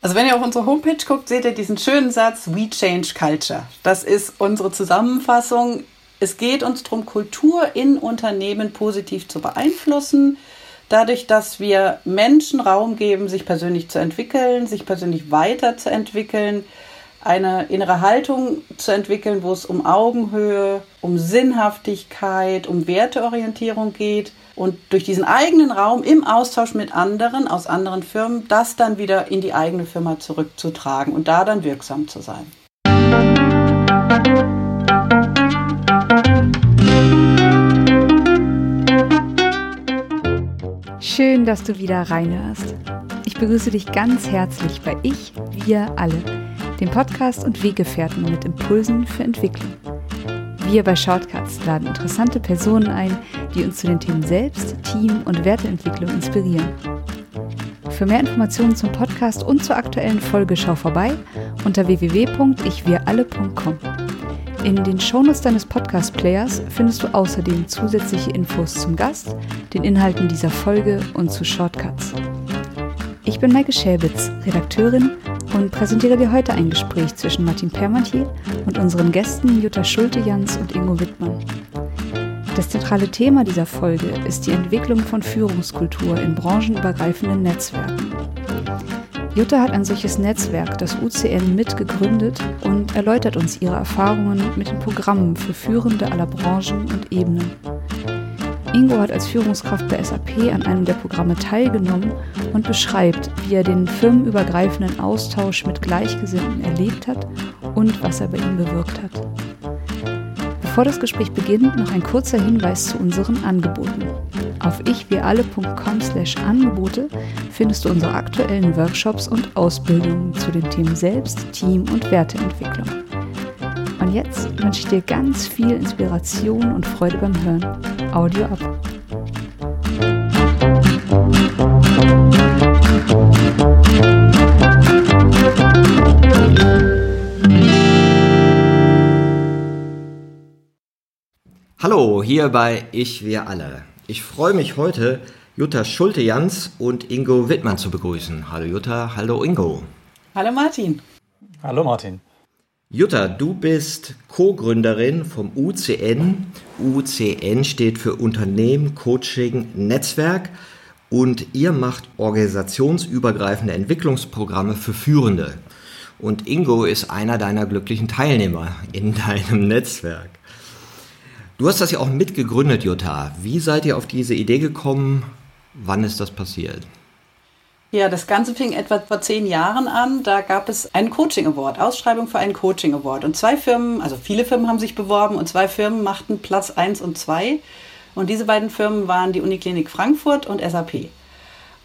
Also wenn ihr auf unsere Homepage guckt, seht ihr diesen schönen Satz, We Change Culture. Das ist unsere Zusammenfassung. Es geht uns darum, Kultur in Unternehmen positiv zu beeinflussen, dadurch, dass wir Menschen Raum geben, sich persönlich zu entwickeln, sich persönlich weiterzuentwickeln, eine innere Haltung zu entwickeln, wo es um Augenhöhe, um Sinnhaftigkeit, um Werteorientierung geht und durch diesen eigenen Raum im Austausch mit anderen aus anderen Firmen das dann wieder in die eigene Firma zurückzutragen und da dann wirksam zu sein. Schön, dass du wieder reinhörst. Ich begrüße dich ganz herzlich bei Ich, wir alle, dem Podcast und Weggefährten mit Impulsen für Entwicklung. Wir bei Shortcuts laden interessante Personen ein, die uns zu den Themen Selbst, Team und Werteentwicklung inspirieren. Für mehr Informationen zum Podcast und zur aktuellen Folge schau vorbei unter www.ichwiralle.com. In den Shownotes deines Podcast-Players findest du außerdem zusätzliche Infos zum Gast, den Inhalten dieser Folge und zu Shortcuts. Ich bin Maike Schäbitz, Redakteurin und präsentiere dir heute ein Gespräch zwischen Martin Permantier und unseren Gästen Jutta Schulte-Jans und Ingo Wittmann. Das zentrale Thema dieser Folge ist die Entwicklung von Führungskultur in branchenübergreifenden Netzwerken. Jutta hat ein solches Netzwerk, das UCN, mitgegründet und erläutert uns ihre Erfahrungen mit den Programmen für Führende aller Branchen und Ebenen. Ingo hat als Führungskraft bei SAP an einem der Programme teilgenommen und beschreibt, wie er den firmenübergreifenden Austausch mit Gleichgesinnten erlebt hat und was er bei ihm bewirkt hat. Bevor das Gespräch beginnt, noch ein kurzer Hinweis zu unseren Angeboten. Auf ichwiralle.com/angebote findest du unsere aktuellen Workshops und Ausbildungen zu den Themen Selbst, Team und Werteentwicklung. Und jetzt wünsche ich dir ganz viel Inspiration und Freude beim Hören. Audio ab. Hallo, hier bei Ich, wir alle. Ich freue mich heute, Jutta Schulte-Jans und Ingo Wittmann zu begrüßen. Hallo Jutta, hallo Ingo. Hallo Martin. Hallo Martin. Jutta, du bist Co-Gründerin vom UCN. UCN steht für Unternehmen, Coaching, Netzwerk und ihr macht organisationsübergreifende Entwicklungsprogramme für Führende. Und Ingo ist einer deiner glücklichen Teilnehmer in deinem Netzwerk. Du hast das ja auch mitgegründet, Jutta. Wie seid ihr auf diese Idee gekommen? Wann ist das passiert? Ja, das Ganze fing etwa vor zehn Jahren an. Da gab es einen Coaching Award, Ausschreibung für einen Coaching Award. Und zwei Firmen, also viele Firmen haben sich beworben und zwei Firmen machten Platz eins und zwei. Und diese beiden Firmen waren die Uniklinik Frankfurt und SAP.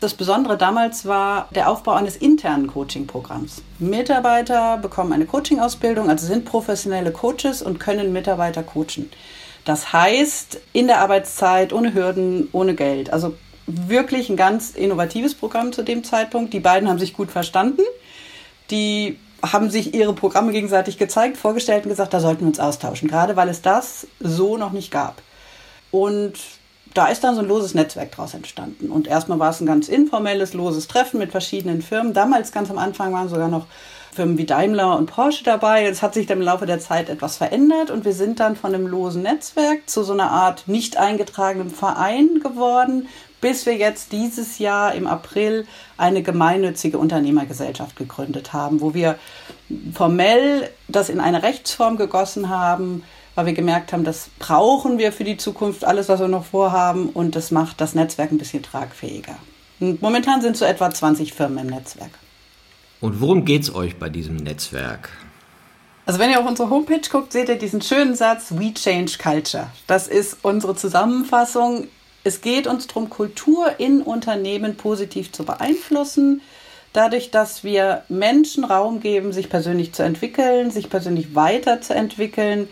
Das Besondere damals war der Aufbau eines internen Coaching-Programms. Mitarbeiter bekommen eine Coaching-Ausbildung, also sind professionelle Coaches und können Mitarbeiter coachen. Das heißt, in der Arbeitszeit, ohne Hürden, ohne Geld. Also wirklich ein ganz innovatives Programm zu dem Zeitpunkt. Die beiden haben sich gut verstanden. Die haben sich ihre Programme gegenseitig gezeigt, vorgestellt und gesagt, da sollten wir uns austauschen, gerade weil es das so noch nicht gab. Und da ist dann so ein loses Netzwerk daraus entstanden. Und erstmal war es ein ganz informelles, loses Treffen mit verschiedenen Firmen. Damals ganz am Anfang waren sogar noch Firmen wie Daimler und Porsche dabei. Es hat sich dann im Laufe der Zeit etwas verändert und wir sind dann von einem losen Netzwerk zu so einer Art nicht eingetragenem Verein geworden bis wir jetzt dieses Jahr im April eine gemeinnützige Unternehmergesellschaft gegründet haben, wo wir formell das in eine Rechtsform gegossen haben, weil wir gemerkt haben, das brauchen wir für die Zukunft, alles, was wir noch vorhaben, und das macht das Netzwerk ein bisschen tragfähiger. Und momentan sind so etwa 20 Firmen im Netzwerk. Und worum geht es euch bei diesem Netzwerk? Also wenn ihr auf unsere Homepage guckt, seht ihr diesen schönen Satz We Change Culture. Das ist unsere Zusammenfassung es geht uns darum, Kultur in Unternehmen positiv zu beeinflussen, dadurch, dass wir Menschen Raum geben, sich persönlich zu entwickeln, sich persönlich weiterzuentwickeln,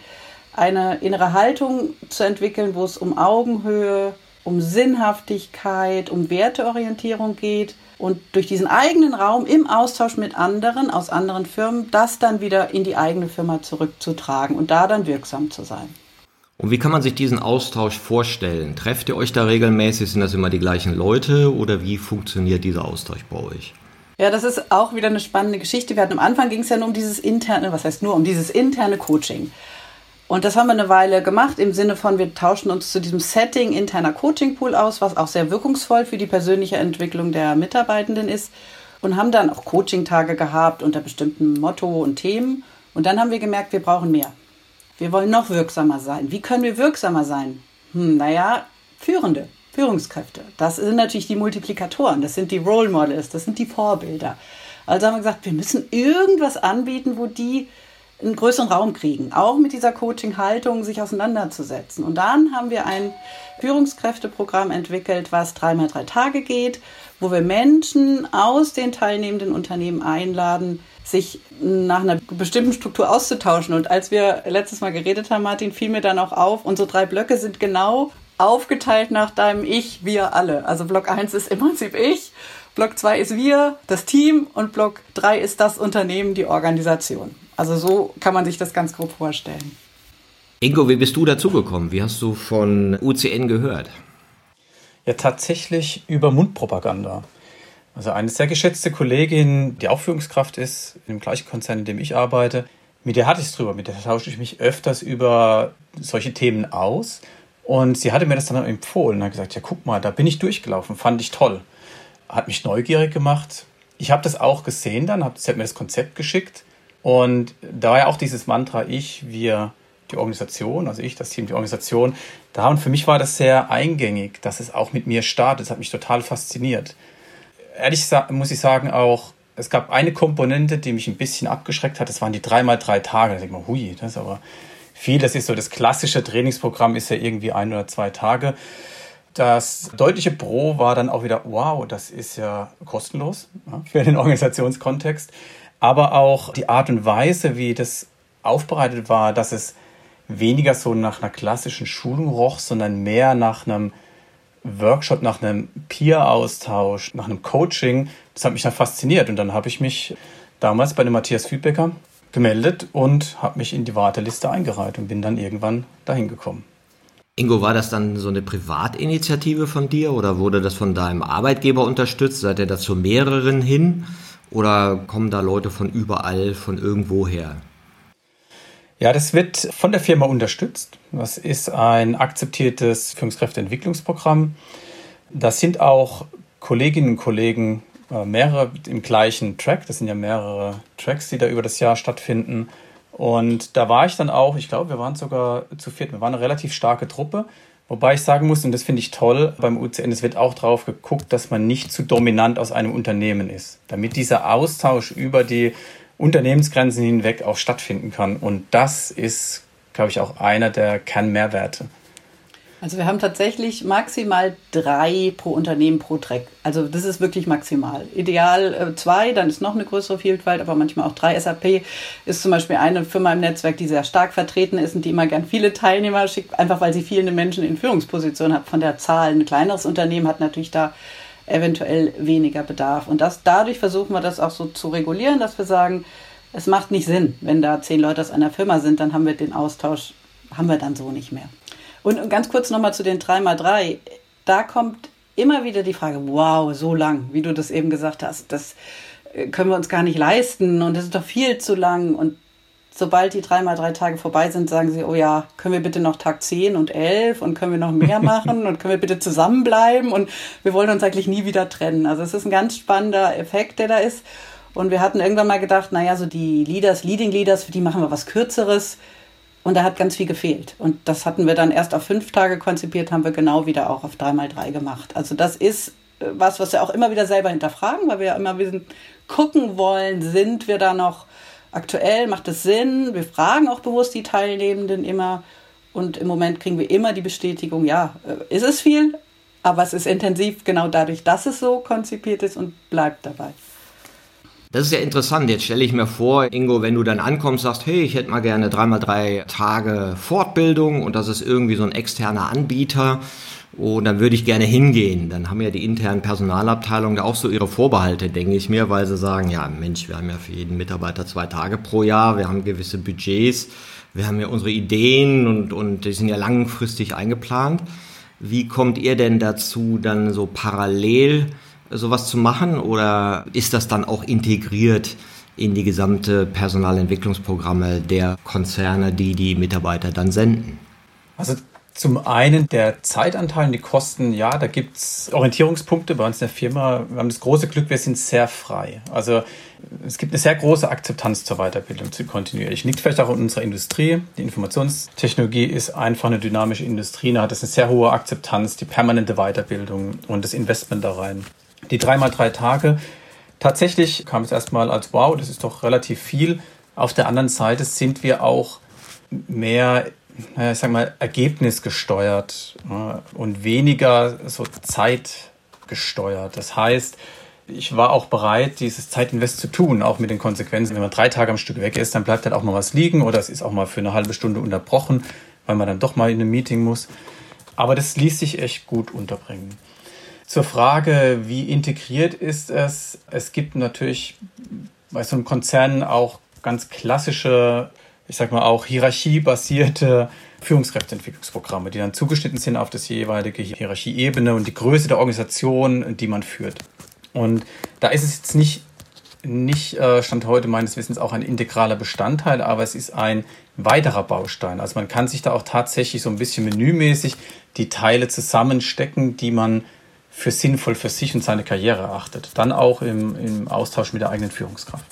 eine innere Haltung zu entwickeln, wo es um Augenhöhe, um Sinnhaftigkeit, um Werteorientierung geht und durch diesen eigenen Raum im Austausch mit anderen aus anderen Firmen das dann wieder in die eigene Firma zurückzutragen und da dann wirksam zu sein. Und wie kann man sich diesen Austausch vorstellen? Trefft ihr euch da regelmäßig? Sind das immer die gleichen Leute oder wie funktioniert dieser Austausch bei euch? Ja, das ist auch wieder eine spannende Geschichte. Wir hatten am Anfang ging es ja nur um dieses interne, was heißt nur um dieses interne Coaching. Und das haben wir eine Weile gemacht im Sinne von, wir tauschen uns zu diesem Setting interner Coaching Pool aus, was auch sehr wirkungsvoll für die persönliche Entwicklung der Mitarbeitenden ist. Und haben dann auch Coaching-Tage gehabt unter bestimmten Motto und Themen. Und dann haben wir gemerkt, wir brauchen mehr. Wir wollen noch wirksamer sein. Wie können wir wirksamer sein? Hm, naja, Führende, Führungskräfte. Das sind natürlich die Multiplikatoren, das sind die Role Models, das sind die Vorbilder. Also haben wir gesagt, wir müssen irgendwas anbieten, wo die einen größeren Raum kriegen, auch mit dieser Coaching-Haltung sich auseinanderzusetzen. Und dann haben wir ein Führungskräfteprogramm entwickelt, was dreimal drei Tage geht, wo wir Menschen aus den teilnehmenden Unternehmen einladen, sich nach einer bestimmten Struktur auszutauschen. Und als wir letztes Mal geredet haben, Martin, fiel mir dann auch auf, unsere drei Blöcke sind genau aufgeteilt nach deinem Ich, wir alle. Also Block 1 ist im Prinzip ich, Block 2 ist wir, das Team und Block 3 ist das Unternehmen, die Organisation. Also so kann man sich das ganz grob vorstellen. Ingo, wie bist du dazugekommen? Wie hast du von UCN gehört? Ja, tatsächlich über Mundpropaganda. Also eine sehr geschätzte Kollegin, die auch Führungskraft ist, in dem gleichen Konzern, in dem ich arbeite, mit der hatte ich es drüber, mit der tausche ich mich öfters über solche Themen aus. Und sie hatte mir das dann empfohlen und hat gesagt, ja guck mal, da bin ich durchgelaufen, fand ich toll. Hat mich neugierig gemacht. Ich habe das auch gesehen dann, hab, sie hat mir das Konzept geschickt und da war ja auch dieses Mantra, ich, wir, die Organisation, also ich, das Team, die Organisation, da und für mich war das sehr eingängig, dass es auch mit mir startet. Das hat mich total fasziniert. Ehrlich muss ich sagen auch, es gab eine Komponente, die mich ein bisschen abgeschreckt hat, das waren die dreimal drei Tage. Da denke ich mir, hui, das ist aber viel. Das ist so das klassische Trainingsprogramm, ist ja irgendwie ein oder zwei Tage. Das deutliche Pro war dann auch wieder, wow, das ist ja kostenlos ja, für den Organisationskontext aber auch die Art und Weise, wie das aufbereitet war, dass es weniger so nach einer klassischen Schulung roch, sondern mehr nach einem Workshop, nach einem Peer-Austausch, nach einem Coaching. Das hat mich dann fasziniert und dann habe ich mich damals bei dem Matthias Füdbecker gemeldet und habe mich in die Warteliste eingereiht und bin dann irgendwann dahin gekommen. Ingo, war das dann so eine Privatinitiative von dir oder wurde das von deinem Arbeitgeber unterstützt? Seid ihr da zu mehreren hin? Oder kommen da Leute von überall, von irgendwo her? Ja, das wird von der Firma unterstützt. Das ist ein akzeptiertes Führungskräfteentwicklungsprogramm. Das sind auch Kolleginnen und Kollegen, äh, mehrere im gleichen Track. Das sind ja mehrere Tracks, die da über das Jahr stattfinden. Und da war ich dann auch, ich glaube, wir waren sogar zu viert. Wir waren eine relativ starke Truppe. Wobei ich sagen muss, und das finde ich toll beim UCN, es wird auch darauf geguckt, dass man nicht zu dominant aus einem Unternehmen ist, damit dieser Austausch über die Unternehmensgrenzen hinweg auch stattfinden kann. Und das ist, glaube ich, auch einer der Kernmehrwerte. Also wir haben tatsächlich maximal drei pro Unternehmen pro Track. Also das ist wirklich maximal. Ideal äh, zwei, dann ist noch eine größere Vielfalt, aber manchmal auch drei. SAP ist zum Beispiel eine Firma im Netzwerk, die sehr stark vertreten ist und die immer gern viele Teilnehmer schickt, einfach weil sie viele Menschen in Führungspositionen hat von der Zahl. Ein kleineres Unternehmen hat natürlich da eventuell weniger Bedarf. Und das, dadurch versuchen wir das auch so zu regulieren, dass wir sagen, es macht nicht Sinn, wenn da zehn Leute aus einer Firma sind, dann haben wir den Austausch, haben wir dann so nicht mehr. Und ganz kurz nochmal zu den 3x3. Da kommt immer wieder die Frage, wow, so lang, wie du das eben gesagt hast, das äh, können wir uns gar nicht leisten und das ist doch viel zu lang. Und sobald die 3x3 Tage vorbei sind, sagen sie, oh ja, können wir bitte noch Tag 10 und 11 und können wir noch mehr machen und können wir bitte zusammenbleiben und wir wollen uns eigentlich nie wieder trennen. Also es ist ein ganz spannender Effekt, der da ist. Und wir hatten irgendwann mal gedacht, naja, so die Leaders, Leading Leaders, für die machen wir was Kürzeres und da hat ganz viel gefehlt. Und das hatten wir dann erst auf fünf Tage konzipiert, haben wir genau wieder auch auf drei mal drei gemacht. Also das ist äh, was, was wir auch immer wieder selber hinterfragen, weil wir ja immer wieder gucken wollen, sind wir da noch aktuell, macht es Sinn? Wir fragen auch bewusst die Teilnehmenden immer. Und im Moment kriegen wir immer die Bestätigung, ja, äh, ist es viel, aber es ist intensiv genau dadurch, dass es so konzipiert ist und bleibt dabei. Das ist ja interessant. Jetzt stelle ich mir vor, Ingo, wenn du dann ankommst, sagst, hey, ich hätte mal gerne dreimal drei Tage Fortbildung und das ist irgendwie so ein externer Anbieter. Und dann würde ich gerne hingehen. Dann haben ja die internen Personalabteilungen da auch so ihre Vorbehalte, denke ich mir, weil sie sagen, ja, Mensch, wir haben ja für jeden Mitarbeiter zwei Tage pro Jahr, wir haben gewisse Budgets, wir haben ja unsere Ideen und, und die sind ja langfristig eingeplant. Wie kommt ihr denn dazu, dann so parallel sowas zu machen oder ist das dann auch integriert in die gesamte Personalentwicklungsprogramme der Konzerne, die die Mitarbeiter dann senden? Also zum einen der Zeitanteil und die Kosten, ja, da gibt es Orientierungspunkte bei uns in der Firma. Wir haben das große Glück, wir sind sehr frei. Also es gibt eine sehr große Akzeptanz zur Weiterbildung, zu kontinuierlich. Liegt vielleicht auch in unserer Industrie. Die Informationstechnologie ist einfach eine dynamische Industrie, da hat es eine sehr hohe Akzeptanz, die permanente Weiterbildung und das Investment da rein. Die dreimal drei Tage, tatsächlich kam es erstmal als wow, das ist doch relativ viel. Auf der anderen Seite sind wir auch mehr ich sag mal, ergebnisgesteuert und weniger so zeitgesteuert. Das heißt, ich war auch bereit, dieses Zeitinvest zu tun, auch mit den Konsequenzen. Wenn man drei Tage am Stück weg ist, dann bleibt halt auch mal was liegen oder es ist auch mal für eine halbe Stunde unterbrochen, weil man dann doch mal in einem Meeting muss. Aber das ließ sich echt gut unterbringen. Zur Frage, wie integriert ist es? Es gibt natürlich bei so einem Konzern auch ganz klassische ich sag mal auch hierarchiebasierte Führungskräfteentwicklungsprogramme, die dann zugeschnitten sind auf das jeweilige Hierarchieebene und die Größe der Organisation, die man führt. Und da ist es jetzt nicht, nicht äh, Stand heute meines Wissens auch ein integraler Bestandteil, aber es ist ein weiterer Baustein. Also man kann sich da auch tatsächlich so ein bisschen menümäßig die Teile zusammenstecken, die man für sinnvoll für sich und seine Karriere erachtet. Dann auch im, im Austausch mit der eigenen Führungskraft.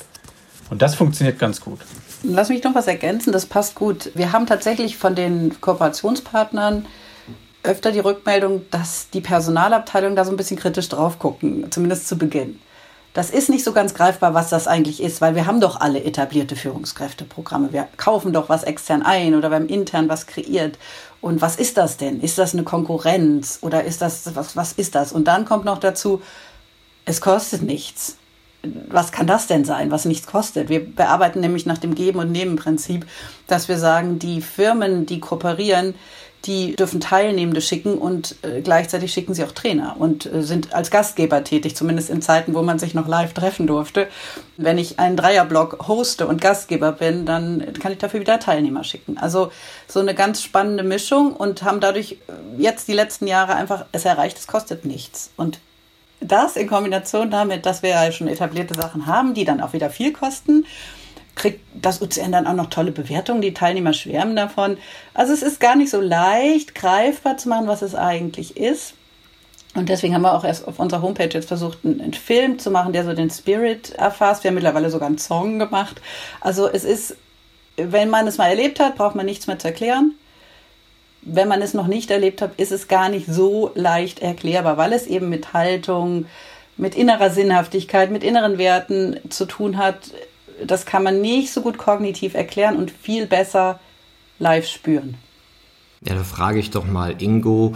Und das funktioniert ganz gut. Lass mich noch was ergänzen, das passt gut. Wir haben tatsächlich von den Kooperationspartnern öfter die Rückmeldung, dass die Personalabteilung da so ein bisschen kritisch drauf gucken, zumindest zu Beginn. Das ist nicht so ganz greifbar, was das eigentlich ist, weil wir haben doch alle etablierte Führungskräfteprogramme. Wir kaufen doch was extern ein oder haben intern was kreiert. Und was ist das denn? Ist das eine Konkurrenz oder ist das, was, was ist das? Und dann kommt noch dazu, es kostet nichts was kann das denn sein, was nichts kostet? Wir bearbeiten nämlich nach dem Geben- und Nehmen-Prinzip, dass wir sagen, die Firmen, die kooperieren, die dürfen Teilnehmende schicken und äh, gleichzeitig schicken sie auch Trainer und äh, sind als Gastgeber tätig, zumindest in Zeiten, wo man sich noch live treffen durfte. Wenn ich einen Dreierblock hoste und Gastgeber bin, dann kann ich dafür wieder Teilnehmer schicken. Also so eine ganz spannende Mischung und haben dadurch äh, jetzt die letzten Jahre einfach es erreicht, es kostet nichts. Und das in Kombination damit, dass wir ja schon etablierte Sachen haben, die dann auch wieder viel kosten, kriegt das UCN dann auch noch tolle Bewertungen. Die Teilnehmer schwärmen davon. Also es ist gar nicht so leicht greifbar zu machen, was es eigentlich ist. Und deswegen haben wir auch erst auf unserer Homepage jetzt versucht, einen, Film zu machen, der so den Spirit erfasst. Wir haben mittlerweile sogar einen Song gemacht. Also es ist, wenn man es mal erlebt hat, braucht man nichts mehr zu erklären wenn man es noch nicht erlebt hat, ist es gar nicht so leicht erklärbar, weil es eben mit Haltung, mit innerer Sinnhaftigkeit, mit inneren Werten zu tun hat. Das kann man nicht so gut kognitiv erklären und viel besser live spüren. Ja, da frage ich doch mal Ingo,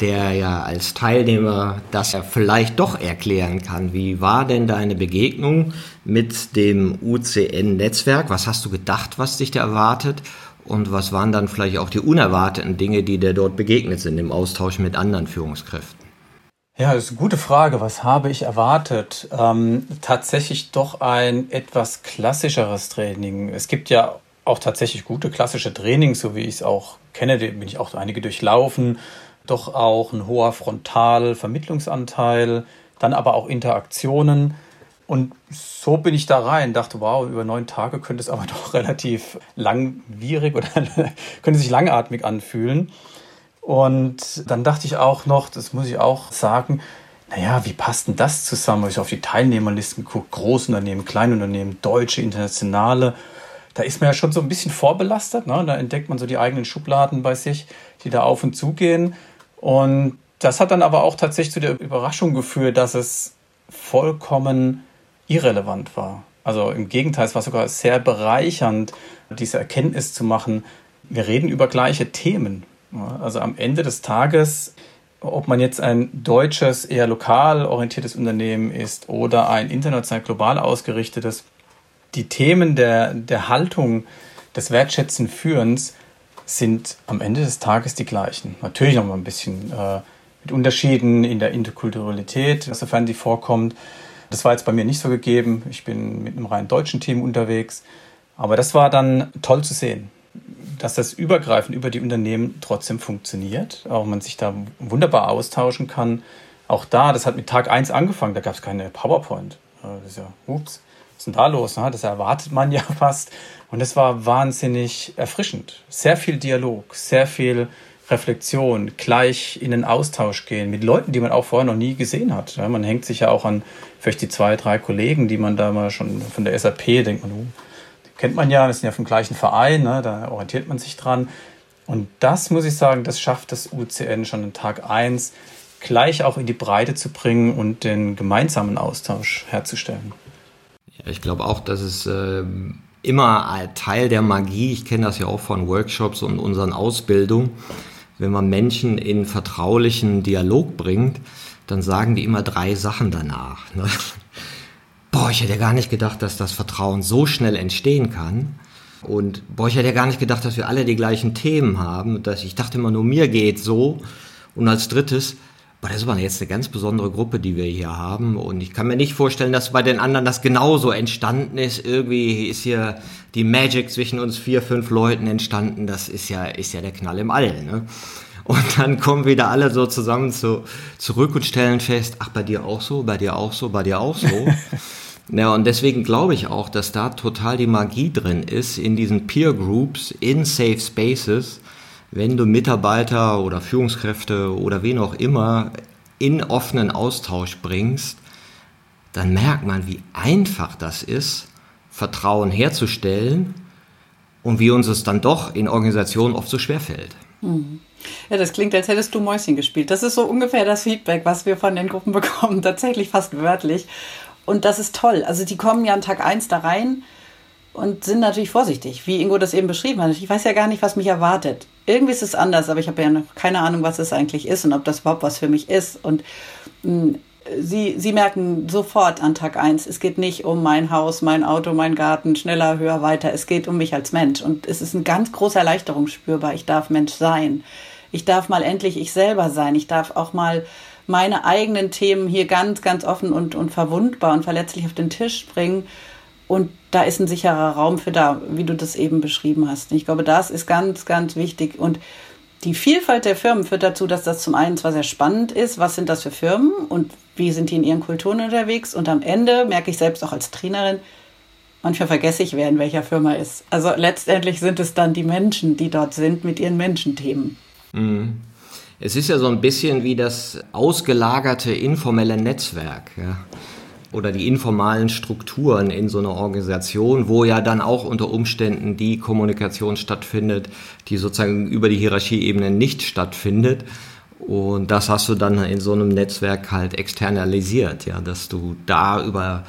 der ja als Teilnehmer das ja vielleicht doch erklären kann. Wie war denn deine Begegnung mit dem UCN-Netzwerk? Was hast du gedacht, was dich da erwartet? Und was waren dann vielleicht auch die unerwarteten Dinge, die dir dort begegnet sind im Austausch mit anderen Führungskräften? Ja, das ist eine gute Frage. Was habe ich erwartet? Ähm, tatsächlich doch ein etwas klassischeres Training. Es gibt ja auch tatsächlich gute klassische Trainings, so wie ich es auch kenne. Bin ich auch einige durchlaufen. Doch auch ein hoher Frontal-Vermittlungsanteil, dann aber auch Interaktionen. Und so bin ich da rein, dachte, wow, über neun Tage könnte es aber doch relativ langwierig oder könnte sich langatmig anfühlen. Und dann dachte ich auch noch, das muss ich auch sagen, naja, wie passt denn das zusammen, wenn ich auf die Teilnehmerlisten gucke, Großunternehmen, Kleinunternehmen, deutsche, internationale, da ist man ja schon so ein bisschen vorbelastet, ne? da entdeckt man so die eigenen Schubladen bei sich, die da auf und zu gehen. Und das hat dann aber auch tatsächlich zu der Überraschung geführt, dass es vollkommen irrelevant war. Also im Gegenteil, es war sogar sehr bereichernd, diese Erkenntnis zu machen, wir reden über gleiche Themen. Also am Ende des Tages, ob man jetzt ein deutsches, eher lokal orientiertes Unternehmen ist oder ein international global ausgerichtetes, die Themen der, der Haltung, des wertschätzenden Führens sind am Ende des Tages die gleichen. Natürlich noch mal ein bisschen äh, mit Unterschieden in der Interkulturalität, sofern die vorkommt. Das war jetzt bei mir nicht so gegeben. Ich bin mit einem rein deutschen Team unterwegs. Aber das war dann toll zu sehen, dass das übergreifend über die Unternehmen trotzdem funktioniert. Auch man sich da wunderbar austauschen kann. auch da, das hat mit Tag 1 angefangen, da gab es keine PowerPoint. Das ist ja, ups, was ist denn da los? Ne? Das erwartet man ja fast. Und es war wahnsinnig erfrischend. Sehr viel Dialog, sehr viel Reflexion, gleich in den Austausch gehen mit Leuten, die man auch vorher noch nie gesehen hat. Man hängt sich ja auch an vielleicht die zwei, drei Kollegen, die man da mal schon von der SAP denkt man, uh, kennt man ja, das sind ja vom gleichen Verein, ne, da orientiert man sich dran. Und das muss ich sagen, das schafft das UCN schon in Tag 1 gleich auch in die Breite zu bringen und den gemeinsamen Austausch herzustellen. Ja, ich glaube auch, dass es äh, immer Teil der Magie, ich kenne das ja auch von Workshops und unseren Ausbildungen, wenn man Menschen in vertraulichen Dialog bringt, dann sagen die immer drei Sachen danach. Ne? Boah, ich hätte gar nicht gedacht, dass das Vertrauen so schnell entstehen kann. Und boah, ich hätte ja gar nicht gedacht, dass wir alle die gleichen Themen haben. Dass ich dachte immer nur, mir geht so. Und als drittes, boah, das ist aber jetzt eine ganz besondere Gruppe, die wir hier haben. Und ich kann mir nicht vorstellen, dass bei den anderen das genauso entstanden ist. Irgendwie ist hier die Magic zwischen uns vier, fünf Leuten entstanden. Das ist ja, ist ja der Knall im All. Ne? Und dann kommen wieder alle so zusammen zu, zurück und stellen fest, ach, bei dir auch so, bei dir auch so, bei dir auch so. ja, und deswegen glaube ich auch, dass da total die Magie drin ist, in diesen Peer Groups, in Safe Spaces, wenn du Mitarbeiter oder Führungskräfte oder wen auch immer in offenen Austausch bringst, dann merkt man, wie einfach das ist, Vertrauen herzustellen und wie uns es dann doch in Organisationen oft so schwer fällt. Mhm. Ja, das klingt, als hättest du Mäuschen gespielt. Das ist so ungefähr das Feedback, was wir von den Gruppen bekommen, tatsächlich fast wörtlich. Und das ist toll. Also die kommen ja an Tag 1 da rein und sind natürlich vorsichtig, wie Ingo das eben beschrieben hat. Ich weiß ja gar nicht, was mich erwartet. Irgendwie ist es anders, aber ich habe ja noch keine Ahnung, was es eigentlich ist und ob das überhaupt was für mich ist. Und hm, Sie, Sie merken sofort an Tag 1, es geht nicht um mein Haus, mein Auto, mein Garten, schneller, höher, weiter. Es geht um mich als Mensch. Und es ist eine ganz große Erleichterung spürbar. Ich darf Mensch sein. Ich darf mal endlich ich selber sein. Ich darf auch mal meine eigenen Themen hier ganz, ganz offen und, und verwundbar und verletzlich auf den Tisch bringen. Und da ist ein sicherer Raum für da, wie du das eben beschrieben hast. Ich glaube, das ist ganz, ganz wichtig. Und die Vielfalt der Firmen führt dazu, dass das zum einen zwar sehr spannend ist, was sind das für Firmen und wie sind die in ihren Kulturen unterwegs. Und am Ende merke ich selbst auch als Trainerin, manchmal vergesse ich, wer in welcher Firma ist. Also letztendlich sind es dann die Menschen, die dort sind mit ihren Menschenthemen. Mhm. Es ist ja so ein bisschen wie das ausgelagerte informelle Netzwerk. Ja? Oder die informalen Strukturen in so einer Organisation, wo ja dann auch unter Umständen die Kommunikation stattfindet, die sozusagen über die Hierarchieebene nicht stattfindet. Und das hast du dann in so einem Netzwerk halt externalisiert, ja, dass du da über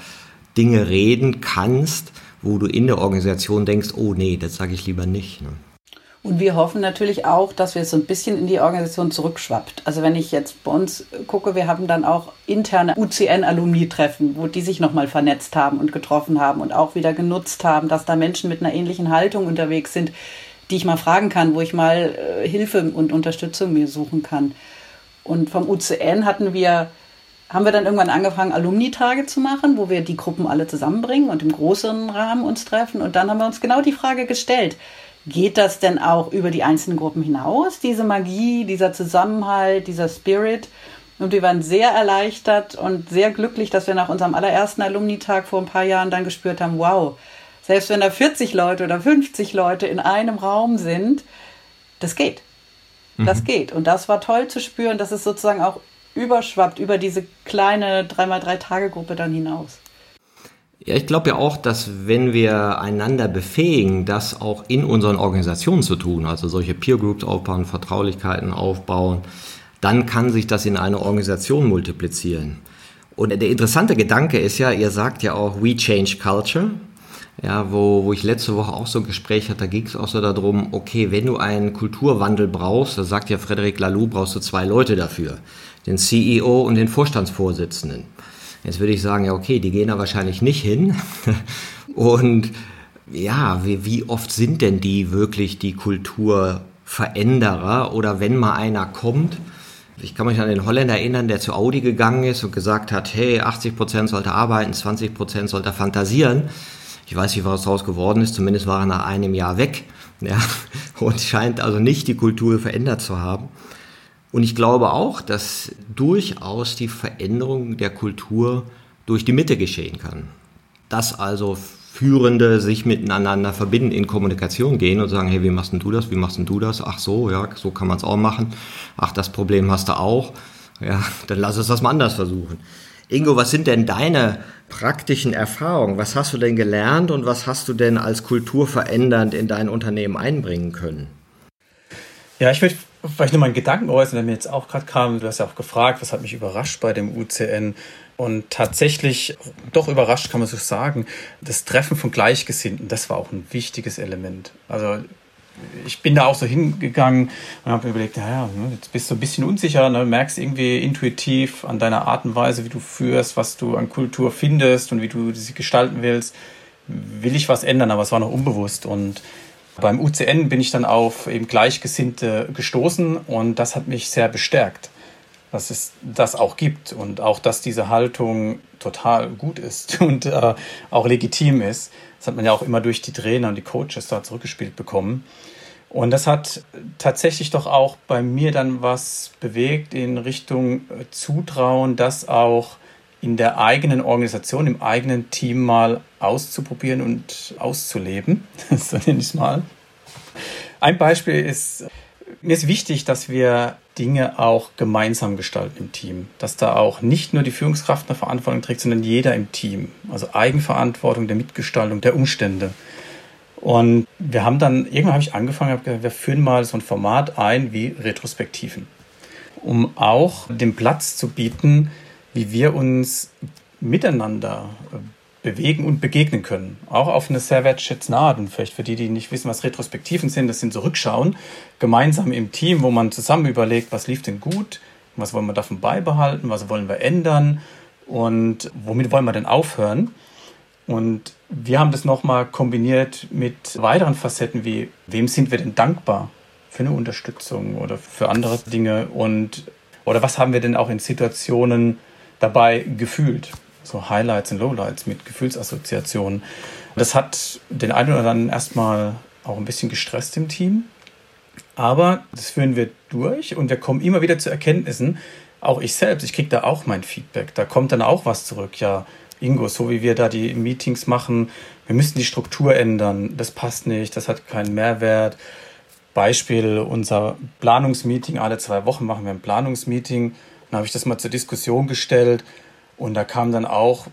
Dinge reden kannst, wo du in der Organisation denkst, oh nee, das sage ich lieber nicht. Ne? Und wir hoffen natürlich auch, dass wir so ein bisschen in die Organisation zurückschwappt. Also wenn ich jetzt bei uns gucke, wir haben dann auch interne UCN-Alumni-Treffen, wo die sich nochmal vernetzt haben und getroffen haben und auch wieder genutzt haben, dass da Menschen mit einer ähnlichen Haltung unterwegs sind, die ich mal fragen kann, wo ich mal äh, Hilfe und Unterstützung mir suchen kann. Und vom UCN hatten wir, haben wir dann irgendwann angefangen, Alumni-Tage zu machen, wo wir die Gruppen alle zusammenbringen und im größeren Rahmen uns treffen. Und dann haben wir uns genau die Frage gestellt, Geht das denn auch über die einzelnen Gruppen hinaus, diese Magie, dieser Zusammenhalt, dieser Spirit? Und wir waren sehr erleichtert und sehr glücklich, dass wir nach unserem allerersten Alumni-Tag vor ein paar Jahren dann gespürt haben, wow, selbst wenn da 40 Leute oder 50 Leute in einem Raum sind, das geht. Das mhm. geht. Und das war toll zu spüren, dass es sozusagen auch überschwappt über diese kleine 3x3-Tage-Gruppe dann hinaus. Ja, ich glaube ja auch, dass wenn wir einander befähigen, das auch in unseren Organisationen zu tun, also solche Peer Groups aufbauen, Vertraulichkeiten aufbauen, dann kann sich das in einer Organisation multiplizieren. Und der interessante Gedanke ist ja, ihr sagt ja auch, we change culture. Ja, wo, wo ich letzte Woche auch so ein Gespräch hatte, da ging es auch so darum, okay, wenn du einen Kulturwandel brauchst, da sagt ja Frederic Laloux, brauchst du zwei Leute dafür. Den CEO und den Vorstandsvorsitzenden. Jetzt würde ich sagen, ja, okay, die gehen da wahrscheinlich nicht hin. Und ja, wie, wie oft sind denn die wirklich die Kulturveränderer? Oder wenn mal einer kommt, ich kann mich an den Holländer erinnern, der zu Audi gegangen ist und gesagt hat, hey, 80 Prozent sollte arbeiten, 20 Prozent sollte fantasieren. Ich weiß nicht, was daraus geworden ist, zumindest war er nach einem Jahr weg. Ja, und scheint also nicht die Kultur verändert zu haben. Und ich glaube auch, dass durchaus die Veränderung der Kultur durch die Mitte geschehen kann. Dass also Führende sich miteinander verbinden, in Kommunikation gehen und sagen, hey, wie machst denn du das? Wie machst denn du das? Ach so, ja, so kann man es auch machen. Ach, das Problem hast du auch. Ja, dann lass uns das mal anders versuchen. Ingo, was sind denn deine praktischen Erfahrungen? Was hast du denn gelernt und was hast du denn als kulturverändernd in dein Unternehmen einbringen können? Ja, ich würde vielleicht nur mal einen Gedanken äußern, der mir jetzt auch gerade kam. Du hast ja auch gefragt, was hat mich überrascht bei dem UCN? Und tatsächlich, doch überrascht kann man so sagen, das Treffen von Gleichgesinnten, das war auch ein wichtiges Element. Also ich bin da auch so hingegangen und habe mir überlegt, naja, ne, jetzt bist du ein bisschen unsicher, ne, merkst irgendwie intuitiv an deiner Art und Weise, wie du führst, was du an Kultur findest und wie du sie gestalten willst. Will ich was ändern, aber es war noch unbewusst. Und beim UCN bin ich dann auf eben Gleichgesinnte gestoßen und das hat mich sehr bestärkt dass es das auch gibt und auch, dass diese Haltung total gut ist und äh, auch legitim ist. Das hat man ja auch immer durch die Trainer und die Coaches da zurückgespielt bekommen. Und das hat tatsächlich doch auch bei mir dann was bewegt in Richtung äh, Zutrauen, das auch in der eigenen Organisation, im eigenen Team mal auszuprobieren und auszuleben. so nenne ich es mal. Ein Beispiel ist, mir ist wichtig, dass wir Dinge auch gemeinsam gestalten im Team. Dass da auch nicht nur die Führungskraft eine Verantwortung trägt, sondern jeder im Team. Also Eigenverantwortung der Mitgestaltung, der Umstände. Und wir haben dann, irgendwann habe ich angefangen, habe gesagt, wir führen mal so ein Format ein wie Retrospektiven, um auch den Platz zu bieten, wie wir uns miteinander bewegen und begegnen können. Auch auf eine sehr wertschätzende vielleicht für die, die nicht wissen, was Retrospektiven sind, das sind so Rückschauen, gemeinsam im Team, wo man zusammen überlegt, was lief denn gut, was wollen wir davon beibehalten, was wollen wir ändern? Und womit wollen wir denn aufhören. Und wir haben das nochmal kombiniert mit weiteren Facetten wie, wem sind wir denn dankbar für eine Unterstützung oder für andere Dinge? Und oder was haben wir denn auch in Situationen dabei gefühlt so Highlights und Lowlights mit Gefühlsassoziationen. Das hat den einen oder anderen erstmal auch ein bisschen gestresst im Team. Aber das führen wir durch und wir kommen immer wieder zu Erkenntnissen. Auch ich selbst, ich kriege da auch mein Feedback. Da kommt dann auch was zurück. Ja, Ingo, so wie wir da die Meetings machen, wir müssen die Struktur ändern. Das passt nicht, das hat keinen Mehrwert. Beispiel, unser Planungsmeeting, alle zwei Wochen machen wir ein Planungsmeeting. Dann habe ich das mal zur Diskussion gestellt und da kam dann auch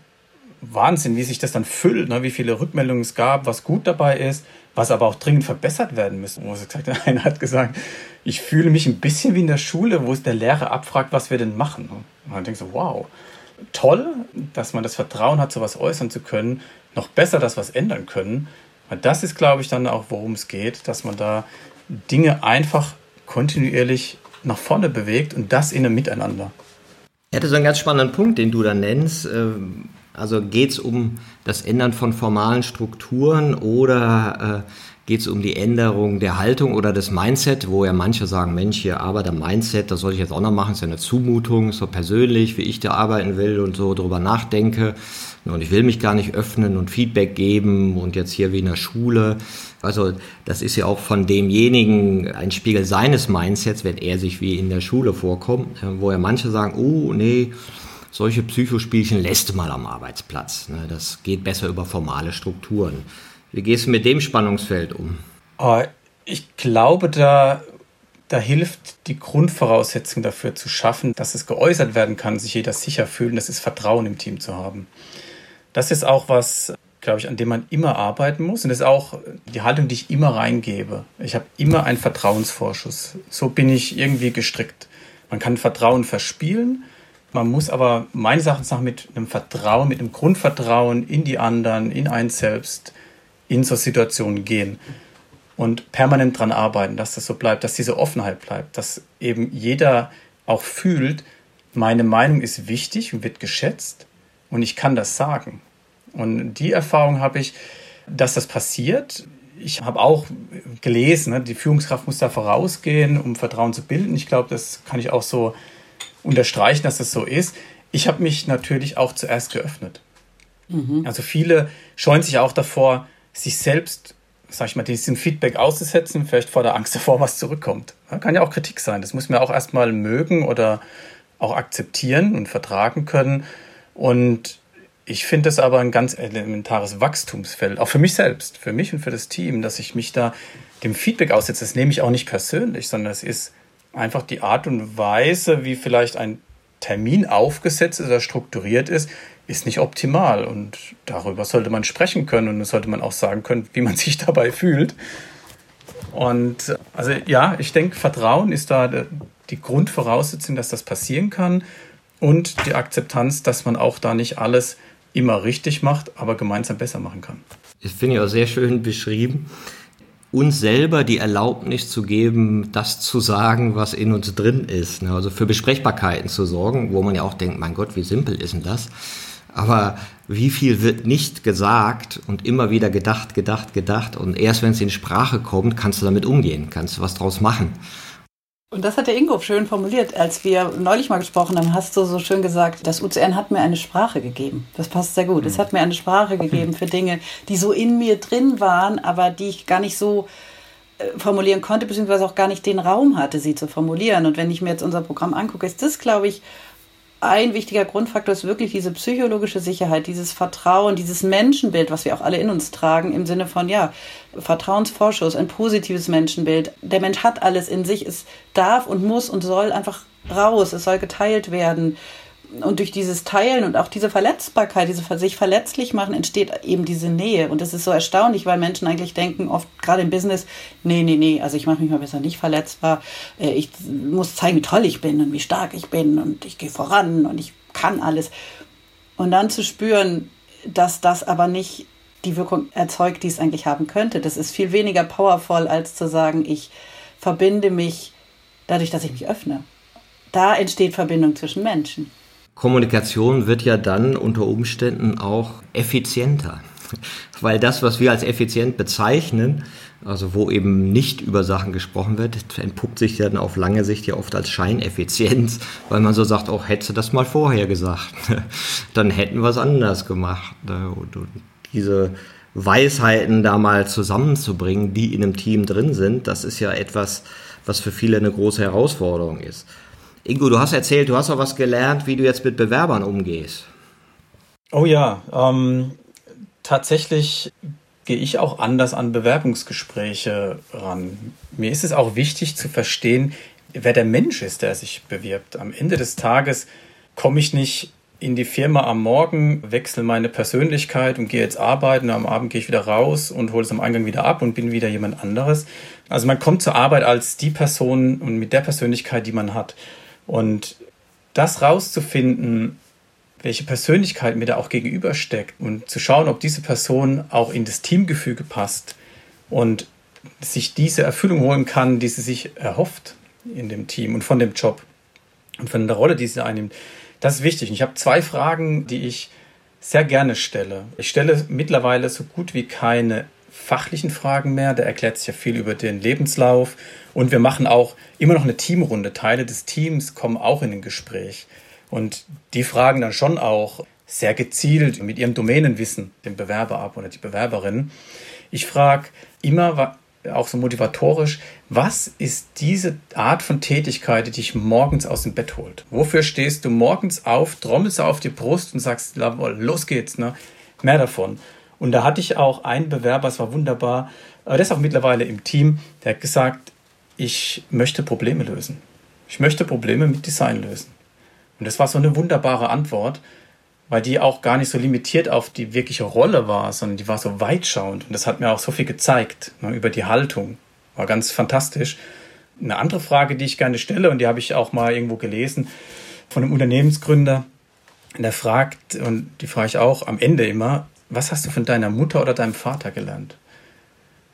Wahnsinn, wie sich das dann füllt, ne? wie viele Rückmeldungen es gab, was gut dabei ist, was aber auch dringend verbessert werden müsste. Wo gesagt, einer hat gesagt, ich fühle mich ein bisschen wie in der Schule, wo es der Lehrer abfragt, was wir denn machen. Und man denkt so, wow, toll, dass man das Vertrauen hat, sowas äußern zu können, noch besser, dass wir es ändern können. Weil das ist, glaube ich, dann auch, worum es geht, dass man da Dinge einfach kontinuierlich nach vorne bewegt und das in einem Miteinander. Ja, das ist ein ganz spannender Punkt, den du da nennst. Ähm, also geht es um das Ändern von formalen Strukturen oder äh, geht es um die Änderung der Haltung oder des Mindset, wo ja manche sagen, Mensch, hier Arbeiter Mindset, das soll ich jetzt auch noch machen, ist ja eine Zumutung, so persönlich, wie ich da arbeiten will und so drüber nachdenke. Und ich will mich gar nicht öffnen und Feedback geben und jetzt hier wie in der Schule. Also das ist ja auch von demjenigen ein Spiegel seines Mindsets, wenn er sich wie in der Schule vorkommt, äh, wo ja manche sagen, oh nee, solche Psychospielchen lässt du mal am Arbeitsplatz. Ne? Das geht besser über formale Strukturen. Wie gehst du mit dem Spannungsfeld um? Oh, ich glaube, da, da hilft die Grundvoraussetzung dafür zu schaffen, dass es geäußert werden kann, sich jeder sicher fühlen, das ist Vertrauen im Team zu haben. Das ist auch was, glaube ich, an dem man immer arbeiten muss. Und das ist auch die Haltung, die ich immer reingebe. Ich habe immer einen Vertrauensvorschuss. So bin ich irgendwie gestrickt. Man kann Vertrauen verspielen, man muss aber meines Erachtens nach mit einem Vertrauen, mit einem Grundvertrauen in die anderen, in einen selbst, in so Situationen gehen und permanent daran arbeiten, dass das so bleibt, dass diese Offenheit bleibt, dass eben jeder auch fühlt, meine Meinung ist wichtig und wird geschätzt und ich kann das sagen. Und die Erfahrung habe ich, dass das passiert. Ich habe auch gelesen, ne, die Führungskraft muss da vorausgehen, um Vertrauen zu bilden. Ich glaube, das kann ich auch so unterstreichen, dass das so ist. Ich habe mich natürlich auch zuerst geöffnet. Mhm. Also viele scheuen sich auch davor, sich selbst sag ich mal, diesen Feedback auszusetzen, vielleicht vor der Angst davor, was zurückkommt. Kann ja auch Kritik sein. Das muss man auch erstmal mögen oder auch akzeptieren und vertragen können. Und ich finde das aber ein ganz elementares Wachstumsfeld, auch für mich selbst, für mich und für das Team, dass ich mich da dem Feedback aussetze. Das nehme ich auch nicht persönlich, sondern es ist einfach die Art und Weise, wie vielleicht ein Termin aufgesetzt oder strukturiert ist, ist nicht optimal. Und darüber sollte man sprechen können und sollte man auch sagen können, wie man sich dabei fühlt. Und also ja, ich denke, Vertrauen ist da die Grundvoraussetzung, dass das passieren kann und die Akzeptanz, dass man auch da nicht alles immer richtig macht, aber gemeinsam besser machen kann. Das finde ich auch sehr schön beschrieben. Uns selber die Erlaubnis zu geben, das zu sagen, was in uns drin ist. Ne? Also für Besprechbarkeiten zu sorgen, wo man ja auch denkt, mein Gott, wie simpel ist denn das? Aber wie viel wird nicht gesagt und immer wieder gedacht, gedacht, gedacht und erst wenn es in Sprache kommt, kannst du damit umgehen, kannst du was draus machen. Und das hat der Ingo schön formuliert. Als wir neulich mal gesprochen haben, hast du so schön gesagt, das UCN hat mir eine Sprache gegeben. Das passt sehr gut. Es mhm. hat mir eine Sprache gegeben für Dinge, die so in mir drin waren, aber die ich gar nicht so äh, formulieren konnte, beziehungsweise auch gar nicht den Raum hatte, sie zu formulieren. Und wenn ich mir jetzt unser Programm angucke, ist das, glaube ich, ein wichtiger Grundfaktor ist wirklich diese psychologische Sicherheit, dieses Vertrauen, dieses Menschenbild, was wir auch alle in uns tragen, im Sinne von, ja, Vertrauensvorschuss, ein positives Menschenbild. Der Mensch hat alles in sich, es darf und muss und soll einfach raus, es soll geteilt werden und durch dieses Teilen und auch diese Verletzbarkeit, diese sich verletzlich machen, entsteht eben diese Nähe. Und das ist so erstaunlich, weil Menschen eigentlich denken, oft gerade im Business, nee, nee, nee, also ich mache mich mal besser nicht verletzbar. Äh, ich muss zeigen, wie toll ich bin und wie stark ich bin und ich gehe voran und ich kann alles. Und dann zu spüren, dass das aber nicht die Wirkung erzeugt, die es eigentlich haben könnte. Das ist viel weniger powerful, als zu sagen, ich verbinde mich dadurch, dass ich mich öffne. Da entsteht Verbindung zwischen Menschen. Kommunikation wird ja dann unter Umständen auch effizienter. Weil das, was wir als effizient bezeichnen, also wo eben nicht über Sachen gesprochen wird, entpuppt sich dann auf lange Sicht ja oft als Scheineffizienz, weil man so sagt, auch oh, hättest du das mal vorher gesagt, dann hätten wir es anders gemacht. Und diese Weisheiten da mal zusammenzubringen, die in einem Team drin sind, das ist ja etwas, was für viele eine große Herausforderung ist. Ingo, du hast erzählt, du hast auch was gelernt, wie du jetzt mit Bewerbern umgehst. Oh ja, ähm, tatsächlich gehe ich auch anders an Bewerbungsgespräche ran. Mir ist es auch wichtig zu verstehen, wer der Mensch ist, der sich bewirbt. Am Ende des Tages komme ich nicht in die Firma am Morgen, wechsle meine Persönlichkeit und gehe jetzt arbeiten. Am Abend gehe ich wieder raus und hole es am Eingang wieder ab und bin wieder jemand anderes. Also man kommt zur Arbeit als die Person und mit der Persönlichkeit, die man hat. Und das rauszufinden, welche Persönlichkeit mir da auch gegenübersteckt und zu schauen, ob diese Person auch in das Teamgefüge passt und sich diese Erfüllung holen kann, die sie sich erhofft in dem Team und von dem Job und von der Rolle, die sie einnimmt. Das ist wichtig. Und ich habe zwei Fragen, die ich sehr gerne stelle. Ich stelle mittlerweile so gut wie keine fachlichen Fragen mehr. Da erklärt sich ja viel über den Lebenslauf. Und wir machen auch immer noch eine Teamrunde. Teile des Teams kommen auch in ein Gespräch. Und die fragen dann schon auch sehr gezielt mit ihrem Domänenwissen den Bewerber ab oder die Bewerberin. Ich frage immer auch so motivatorisch, was ist diese Art von Tätigkeit, die dich morgens aus dem Bett holt? Wofür stehst du morgens auf, trommelst auf die Brust und sagst, los geht's, ne? Mehr davon. Und da hatte ich auch einen Bewerber, es war wunderbar, der ist auch mittlerweile im Team, der hat gesagt, ich möchte Probleme lösen. Ich möchte Probleme mit Design lösen. Und das war so eine wunderbare Antwort, weil die auch gar nicht so limitiert auf die wirkliche Rolle war, sondern die war so weitschauend. Und das hat mir auch so viel gezeigt ne, über die Haltung. War ganz fantastisch. Eine andere Frage, die ich gerne stelle, und die habe ich auch mal irgendwo gelesen, von einem Unternehmensgründer, der fragt, und die frage ich auch am Ende immer, was hast du von deiner Mutter oder deinem Vater gelernt?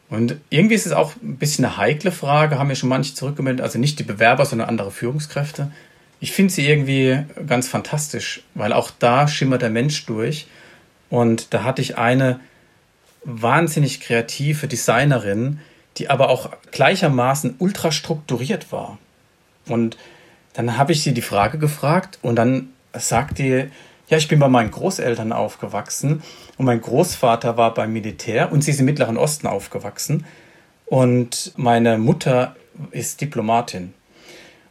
Und irgendwie ist es auch ein bisschen eine heikle Frage, haben mir schon manche zurückgemeldet, also nicht die Bewerber, sondern andere Führungskräfte. Ich finde sie irgendwie ganz fantastisch, weil auch da schimmert der Mensch durch. Und da hatte ich eine wahnsinnig kreative Designerin, die aber auch gleichermaßen ultra strukturiert war. Und dann habe ich sie die Frage gefragt und dann sagt die, Ja, ich bin bei meinen Großeltern aufgewachsen und mein Großvater war beim Militär und sie ist im Mittleren Osten aufgewachsen und meine Mutter ist Diplomatin.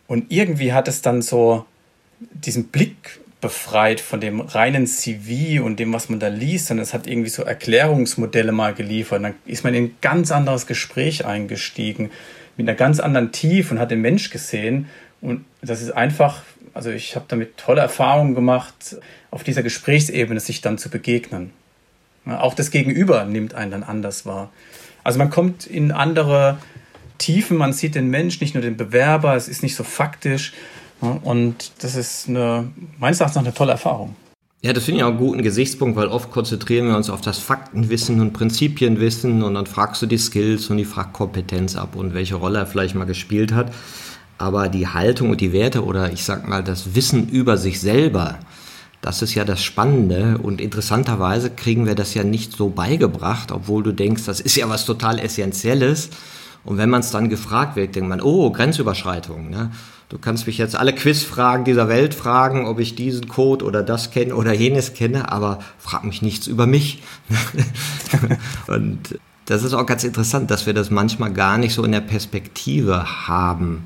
Und irgendwie hat es dann so diesen Blick befreit von dem reinen CV und dem, was man da liest, sondern es hat irgendwie so Erklärungsmodelle mal geliefert. Und dann ist man in ein ganz anderes Gespräch eingestiegen, mit einer ganz anderen Tiefe und hat den Mensch gesehen. Und das ist einfach, also ich habe damit tolle Erfahrungen gemacht, auf dieser Gesprächsebene sich dann zu begegnen. auch das Gegenüber nimmt einen dann anders wahr. Also man kommt in andere Tiefen, man sieht den Mensch, nicht nur den Bewerber, es ist nicht so faktisch. Und das ist eine, meines Erachtens eine tolle Erfahrung. Ja, das finde ich auch einen guten Gesichtspunkt, weil oft konzentrieren wir uns auf das Faktenwissen und Prinzipienwissen und dann fragst du die Skills und die Fachkompetenz ab und welche Rolle er vielleicht mal gespielt hat. Aber die Haltung und die Werte oder ich sag mal das Wissen über sich selber, das ist ja das Spannende und interessanterweise kriegen wir das ja nicht so beigebracht, obwohl du denkst, das ist ja was total Essentielles. Und wenn man es dann gefragt wird, denkt man, oh, Grenzüberschreitung. Ne? Du kannst mich jetzt alle Quizfragen dieser Welt fragen, ob ich diesen Code oder das kenne oder jenes kenne, aber frag mich nichts über mich. und das ist auch ganz interessant, dass wir das manchmal gar nicht so in der Perspektive haben,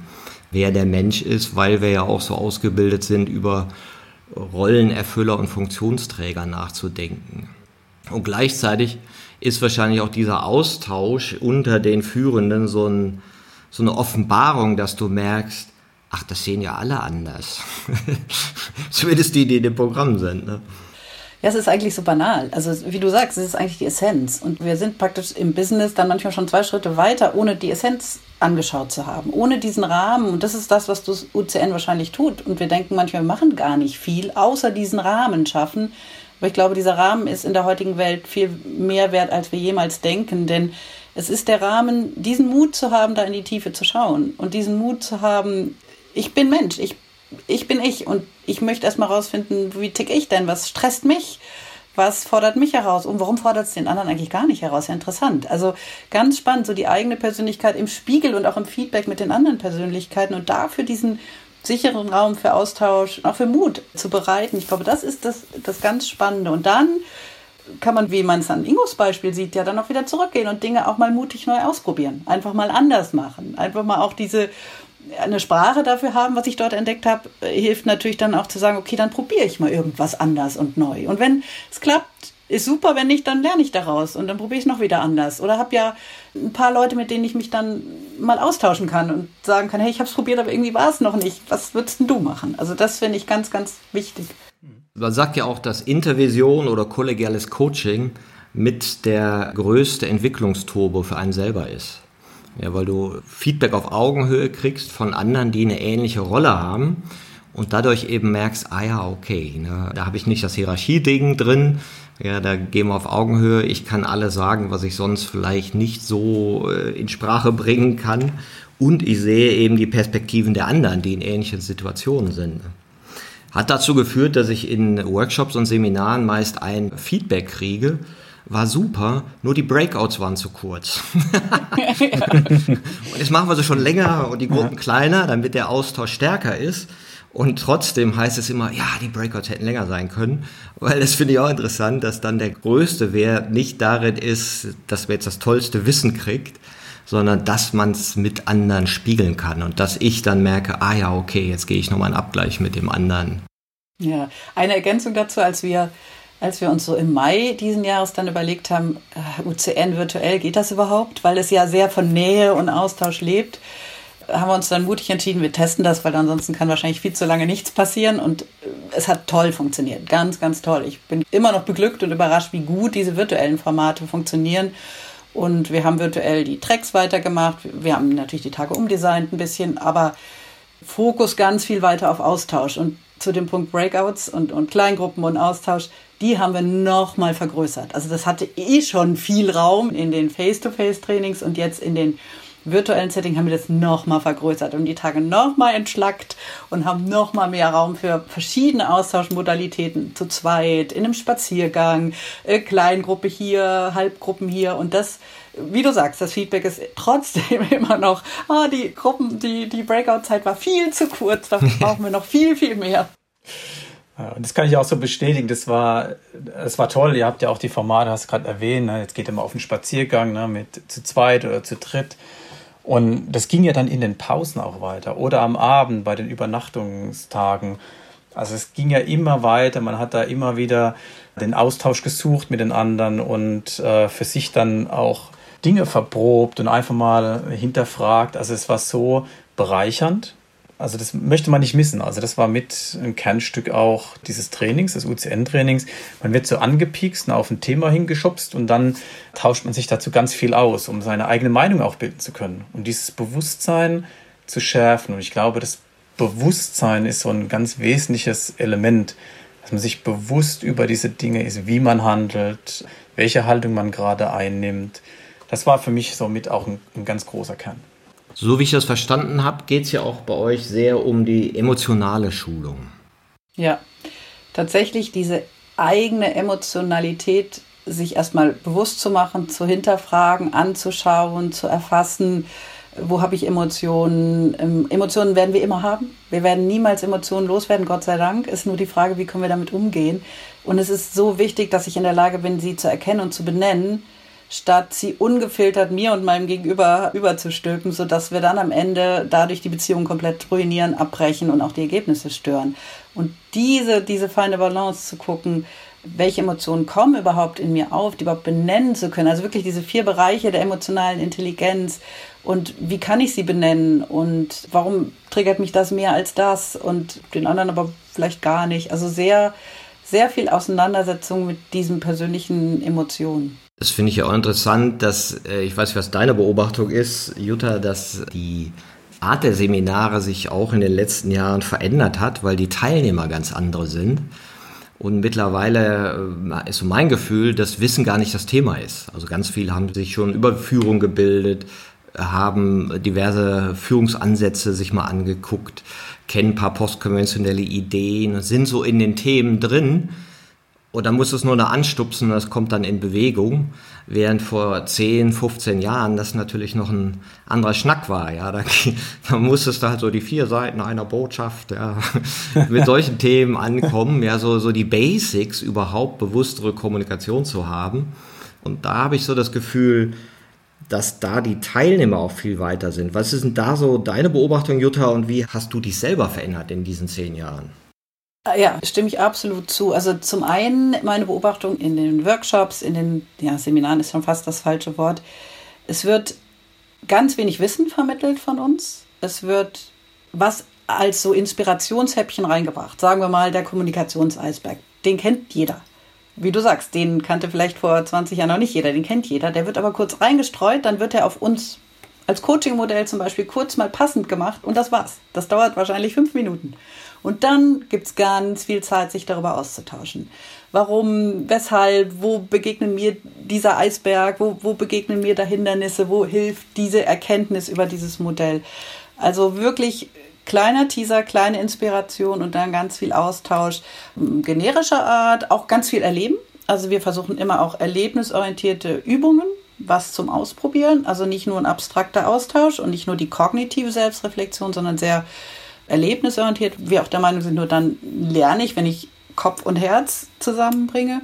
wer der Mensch ist, weil wir ja auch so ausgebildet sind, über Rollenerfüller und Funktionsträger nachzudenken. Und gleichzeitig ist wahrscheinlich auch dieser Austausch unter den Führenden so, ein, so eine Offenbarung, dass du merkst, ach, das sehen ja alle anders. Zumindest die, die in dem Programm sind. Ne? Ja, es ist eigentlich so banal. Also wie du sagst, es ist eigentlich die Essenz. Und wir sind praktisch im Business dann manchmal schon zwei Schritte weiter, ohne die Essenz angeschaut zu haben, ohne diesen Rahmen. Und das ist das, was das UCN wahrscheinlich tut. Und wir denken manchmal, wir machen gar nicht viel, außer diesen Rahmen schaffen. Aber ich glaube, dieser Rahmen ist in der heutigen Welt viel mehr wert, als wir jemals denken. Denn es ist der Rahmen, diesen Mut zu haben, da in die Tiefe zu schauen und diesen Mut zu haben, ich bin Mensch, ich, ich bin ich und ich möchte erstmal rausfinden, wie tick ich denn, was stresst mich, was fordert mich heraus und warum fordert es den anderen eigentlich gar nicht heraus? Ja, interessant. Also ganz spannend, so die eigene Persönlichkeit im Spiegel und auch im Feedback mit den anderen Persönlichkeiten und dafür diesen sicheren Raum für Austausch, auch für Mut zu bereiten. Ich glaube, das ist das, das ganz Spannende. Und dann kann man, wie man es an Ingos Beispiel sieht, ja dann auch wieder zurückgehen und Dinge auch mal mutig neu ausprobieren. Einfach mal anders machen. Einfach mal auch diese eine Sprache dafür haben, was ich dort entdeckt habe, hilft natürlich dann auch zu sagen, okay, dann probiere ich mal irgendwas anders und neu. Und wenn es klappt, ist super, wenn nicht, dann lerne ich daraus und dann probiere ich es noch wieder anders. Oder habe ja ein paar Leute, mit denen ich mich dann mal austauschen kann und sagen kann, hey, ich habe es probiert, aber irgendwie war es noch nicht. Was würdest denn du machen? Also das finde ich ganz, ganz wichtig. Man sagt ja auch, dass Intervision oder kollegiales Coaching mit der größte Entwicklungsturbo für einen selber ist. Ja, weil du Feedback auf Augenhöhe kriegst von anderen, die eine ähnliche Rolle haben und dadurch eben merkst, ah ja, okay, ne, da habe ich nicht das Hierarchieding drin, ja, da gehen wir auf Augenhöhe, ich kann alles sagen, was ich sonst vielleicht nicht so äh, in Sprache bringen kann. Und ich sehe eben die Perspektiven der anderen, die in ähnlichen Situationen sind. Hat dazu geführt, dass ich in Workshops und Seminaren meist ein Feedback kriege, war super, nur die Breakouts waren zu kurz. und jetzt machen wir sie schon länger und die Gruppen kleiner, damit der Austausch stärker ist. Und trotzdem heißt es immer, ja, die Breakouts hätten länger sein können, weil das finde ich auch interessant, dass dann der größte Wert nicht darin ist, dass man jetzt das tollste Wissen kriegt, sondern dass man es mit anderen spiegeln kann und dass ich dann merke, ah ja, okay, jetzt gehe ich nochmal einen Abgleich mit dem anderen. Ja, eine Ergänzung dazu, als wir als wir uns so im Mai diesen Jahres dann überlegt haben, äh, UCN virtuell, geht das überhaupt? Weil es ja sehr von Nähe und Austausch lebt, haben wir uns dann mutig entschieden, wir testen das, weil ansonsten kann wahrscheinlich viel zu lange nichts passieren. Und äh, es hat toll funktioniert, ganz, ganz toll. Ich bin immer noch beglückt und überrascht, wie gut diese virtuellen Formate funktionieren. Und wir haben virtuell die Tracks weitergemacht. Wir haben natürlich die Tage umdesignt ein bisschen, aber Fokus ganz viel weiter auf Austausch. Und zu dem Punkt Breakouts und, und Kleingruppen und Austausch, die haben wir nochmal vergrößert. Also das hatte eh schon viel Raum in den Face-to-Face-Trainings und jetzt in den virtuellen Setting haben wir das nochmal vergrößert und die Tage nochmal entschlackt und haben nochmal mehr Raum für verschiedene Austauschmodalitäten zu zweit, in einem Spaziergang, äh, Kleingruppe hier, Halbgruppen hier und das, wie du sagst, das Feedback ist trotzdem immer noch, ah, die Gruppen, die, die Breakout-Zeit war viel zu kurz, da brauchen wir noch viel, viel mehr. Das kann ich auch so bestätigen. Das war, das war toll. Ihr habt ja auch die Formate, hast du gerade erwähnt. Ne? Jetzt geht ihr mal auf einen Spaziergang ne? mit zu zweit oder zu dritt. Und das ging ja dann in den Pausen auch weiter oder am Abend bei den Übernachtungstagen. Also es ging ja immer weiter. Man hat da immer wieder den Austausch gesucht mit den anderen und äh, für sich dann auch Dinge verprobt und einfach mal hinterfragt. Also es war so bereichernd also das möchte man nicht missen. Also das war mit ein Kernstück auch dieses Trainings, des UCN-Trainings. Man wird so angepiekst auf ein Thema hingeschubst und dann tauscht man sich dazu ganz viel aus, um seine eigene Meinung auch bilden zu können. Und dieses Bewusstsein zu schärfen. Und ich glaube, das Bewusstsein ist so ein ganz wesentliches Element, dass man sich bewusst über diese Dinge ist, wie man handelt, welche Haltung man gerade einnimmt. Das war für mich somit auch ein, ein ganz großer Kern. So wie ich das verstanden habe, geht es ja auch bei euch sehr um die emotionale Schulung. Ja, tatsächlich diese eigene Emotionalität sich erstmal bewusst zu machen, zu hinterfragen, anzuschauen, zu erfassen, wo habe ich Emotionen. Ähm, Emotionen werden wir immer haben. Wir werden niemals Emotionen loswerden, Gott sei Dank. Ist nur die Frage, wie können wir damit umgehen. Und es ist so wichtig, dass ich in der Lage bin, sie zu erkennen und zu benennen statt sie ungefiltert mir und meinem Gegenüber überzustülpen, sodass wir dann am Ende dadurch die Beziehung komplett ruinieren, abbrechen und auch die Ergebnisse stören. Und diese, diese feine Balance zu gucken, welche Emotionen kommen überhaupt in mir auf, die überhaupt benennen zu können. Also wirklich diese vier Bereiche der emotionalen Intelligenz und wie kann ich sie benennen und warum triggert mich das mehr als das und den anderen aber vielleicht gar nicht. Also sehr, sehr viel Auseinandersetzung mit diesen persönlichen Emotionen. Das finde ich ja auch interessant, dass, äh, ich weiß was deine Beobachtung ist, Jutta, dass die Art der Seminare sich auch in den letzten Jahren verändert hat, weil die Teilnehmer ganz andere sind. Und mittlerweile äh, ist so mein Gefühl, dass Wissen gar nicht das Thema ist. Also ganz viele haben sich schon über Führung gebildet, haben diverse Führungsansätze sich mal angeguckt, kennen ein paar postkonventionelle Ideen, sind so in den Themen drin und dann muss es nur noch anstupsen das kommt dann in Bewegung. Während vor 10, 15 Jahren das natürlich noch ein anderer Schnack war. Ja, da, da musstest du halt so die vier Seiten einer Botschaft ja, mit solchen Themen ankommen. Ja, so, so die Basics überhaupt bewusstere Kommunikation zu haben. Und da habe ich so das Gefühl, dass da die Teilnehmer auch viel weiter sind. Was ist denn da so deine Beobachtung, Jutta, und wie hast du dich selber verändert in diesen zehn Jahren? Ah, ja, stimme ich absolut zu. Also zum einen meine Beobachtung in den Workshops, in den ja, Seminaren ist schon fast das falsche Wort. Es wird ganz wenig Wissen vermittelt von uns. Es wird was als so Inspirationshäppchen reingebracht. Sagen wir mal der Kommunikationseisberg. Den kennt jeder. Wie du sagst, den kannte vielleicht vor 20 Jahren noch nicht jeder, den kennt jeder. Der wird aber kurz reingestreut, dann wird er auf uns als Coaching-Modell zum Beispiel kurz mal passend gemacht und das war's. Das dauert wahrscheinlich fünf Minuten. Und dann gibt es ganz viel Zeit, sich darüber auszutauschen. Warum, weshalb, wo begegnen mir dieser Eisberg, wo, wo begegnen mir da Hindernisse, wo hilft diese Erkenntnis über dieses Modell. Also wirklich kleiner Teaser, kleine Inspiration und dann ganz viel Austausch generischer Art, auch ganz viel erleben. Also wir versuchen immer auch erlebnisorientierte Übungen, was zum Ausprobieren. Also nicht nur ein abstrakter Austausch und nicht nur die kognitive Selbstreflexion, sondern sehr erlebnisorientiert. Wir auch der Meinung sind, nur dann lerne ich, wenn ich Kopf und Herz zusammenbringe.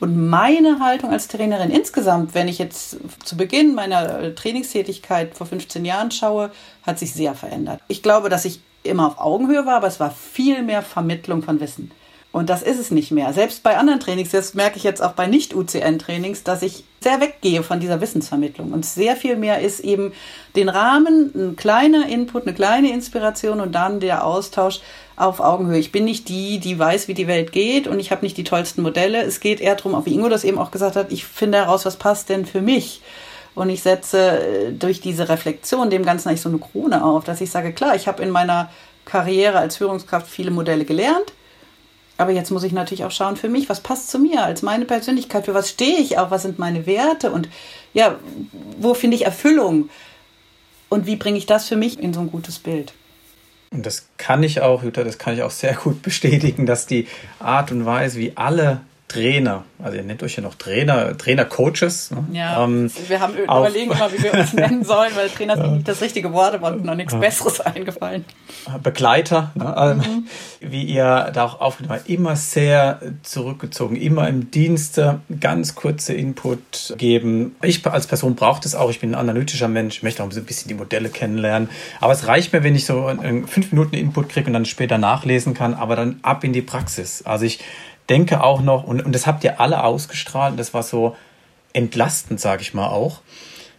Und meine Haltung als Trainerin insgesamt, wenn ich jetzt zu Beginn meiner Trainingstätigkeit vor 15 Jahren schaue, hat sich sehr verändert. Ich glaube, dass ich immer auf Augenhöhe war, aber es war viel mehr Vermittlung von Wissen. Und das ist es nicht mehr. Selbst bei anderen Trainings, das merke ich jetzt auch bei Nicht-UCN-Trainings, dass ich sehr weggehe von dieser Wissensvermittlung. Und sehr viel mehr ist eben den Rahmen, ein kleiner Input, eine kleine Inspiration und dann der Austausch auf Augenhöhe. Ich bin nicht die, die weiß, wie die Welt geht und ich habe nicht die tollsten Modelle. Es geht eher darum, wie Ingo das eben auch gesagt hat, ich finde heraus, was passt denn für mich. Und ich setze äh, durch diese Reflexion dem Ganzen eigentlich so eine Krone auf, dass ich sage, klar, ich habe in meiner Karriere als Führungskraft viele Modelle gelernt aber jetzt muss ich natürlich auch schauen für mich, was passt zu mir als meine Persönlichkeit, für was stehe ich auch, was sind meine Werte und ja, wo finde ich Erfüllung und wie bringe ich das für mich in so ein gutes Bild. Und das kann ich auch, Jutta, das kann ich auch sehr gut bestätigen, dass die Art und Weise, wie alle Trainer, also ihr nennt euch ja noch Trainer, Trainer-Coaches. Ne? Ja, ähm, wir haben überlegen immer, wie wir uns nennen sollen, weil Trainer ist nicht das richtige Wort, aber uns noch nichts Besseres eingefallen. Begleiter, ne? Also, mhm. wie ihr da auch aufgenommen habt, immer sehr zurückgezogen, immer im Dienste, ganz kurze Input geben. Ich als Person brauche das auch, ich bin ein analytischer Mensch, ich möchte auch ein bisschen die Modelle kennenlernen, aber es reicht mir, wenn ich so fünf Minuten Input kriege und dann später nachlesen kann, aber dann ab in die Praxis. Also ich denke auch noch, und, und das habt ihr alle ausgestrahlt, das war so entlastend, sage ich mal auch,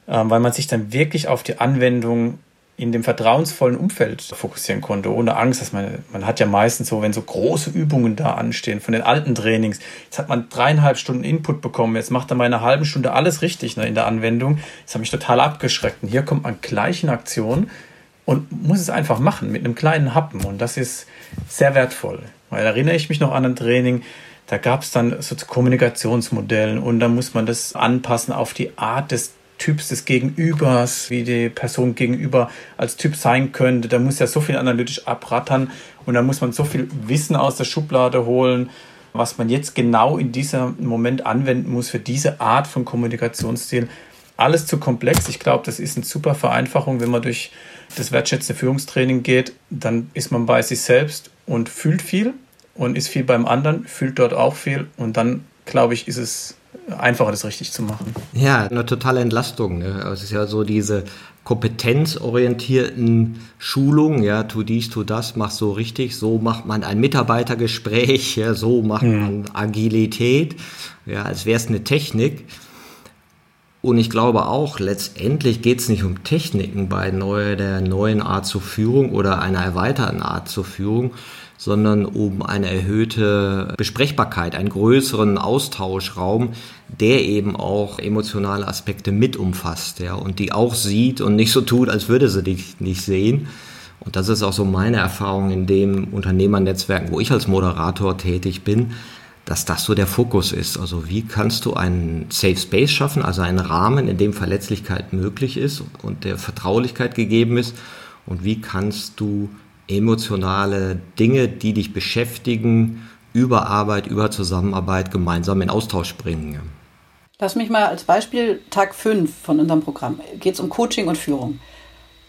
ähm, weil man sich dann wirklich auf die Anwendung in dem vertrauensvollen Umfeld fokussieren konnte, ohne Angst, dass man, man hat ja meistens so, wenn so große Übungen da anstehen von den alten Trainings, jetzt hat man dreieinhalb Stunden Input bekommen, jetzt macht er mal eine halbe Stunde alles richtig ne, in der Anwendung, das hat mich total abgeschreckt. Und hier kommt man gleich in Aktion und muss es einfach machen mit einem kleinen Happen und das ist sehr wertvoll. Weil erinnere ich mich noch an ein Training, da gab es dann so Kommunikationsmodellen und da muss man das anpassen auf die Art des Typs des Gegenübers, wie die Person gegenüber als Typ sein könnte. Da muss ja so viel analytisch abrattern und da muss man so viel Wissen aus der Schublade holen, was man jetzt genau in diesem Moment anwenden muss für diese Art von Kommunikationsstil. Alles zu komplex. Ich glaube, das ist eine super Vereinfachung, wenn man durch das wertschätzende Führungstraining geht, dann ist man bei sich selbst und fühlt viel und ist viel beim anderen, fühlt dort auch viel und dann, glaube ich, ist es einfacher, das richtig zu machen. Ja, eine totale Entlastung. Ne? Also es ist ja so diese kompetenzorientierten Schulungen, ja, tu dies, tu das, mach so richtig, so macht man ein Mitarbeitergespräch, ja, so macht hm. man Agilität, ja, als wäre es eine Technik. Und ich glaube auch, letztendlich geht es nicht um Techniken bei neue, der neuen Art zur Führung oder einer erweiterten Art zur Führung, sondern um eine erhöhte Besprechbarkeit, einen größeren Austauschraum, der eben auch emotionale Aspekte mit umfasst, ja, und die auch sieht und nicht so tut, als würde sie dich nicht sehen. Und das ist auch so meine Erfahrung in dem Unternehmernetzwerk, wo ich als Moderator tätig bin, dass das so der Fokus ist. Also wie kannst du einen Safe Space schaffen, also einen Rahmen, in dem Verletzlichkeit möglich ist und der Vertraulichkeit gegeben ist und wie kannst du emotionale Dinge, die dich beschäftigen, über Arbeit, über Zusammenarbeit gemeinsam in Austausch bringen. Lass mich mal als Beispiel Tag 5 von unserem Programm. Geht es um Coaching und Führung.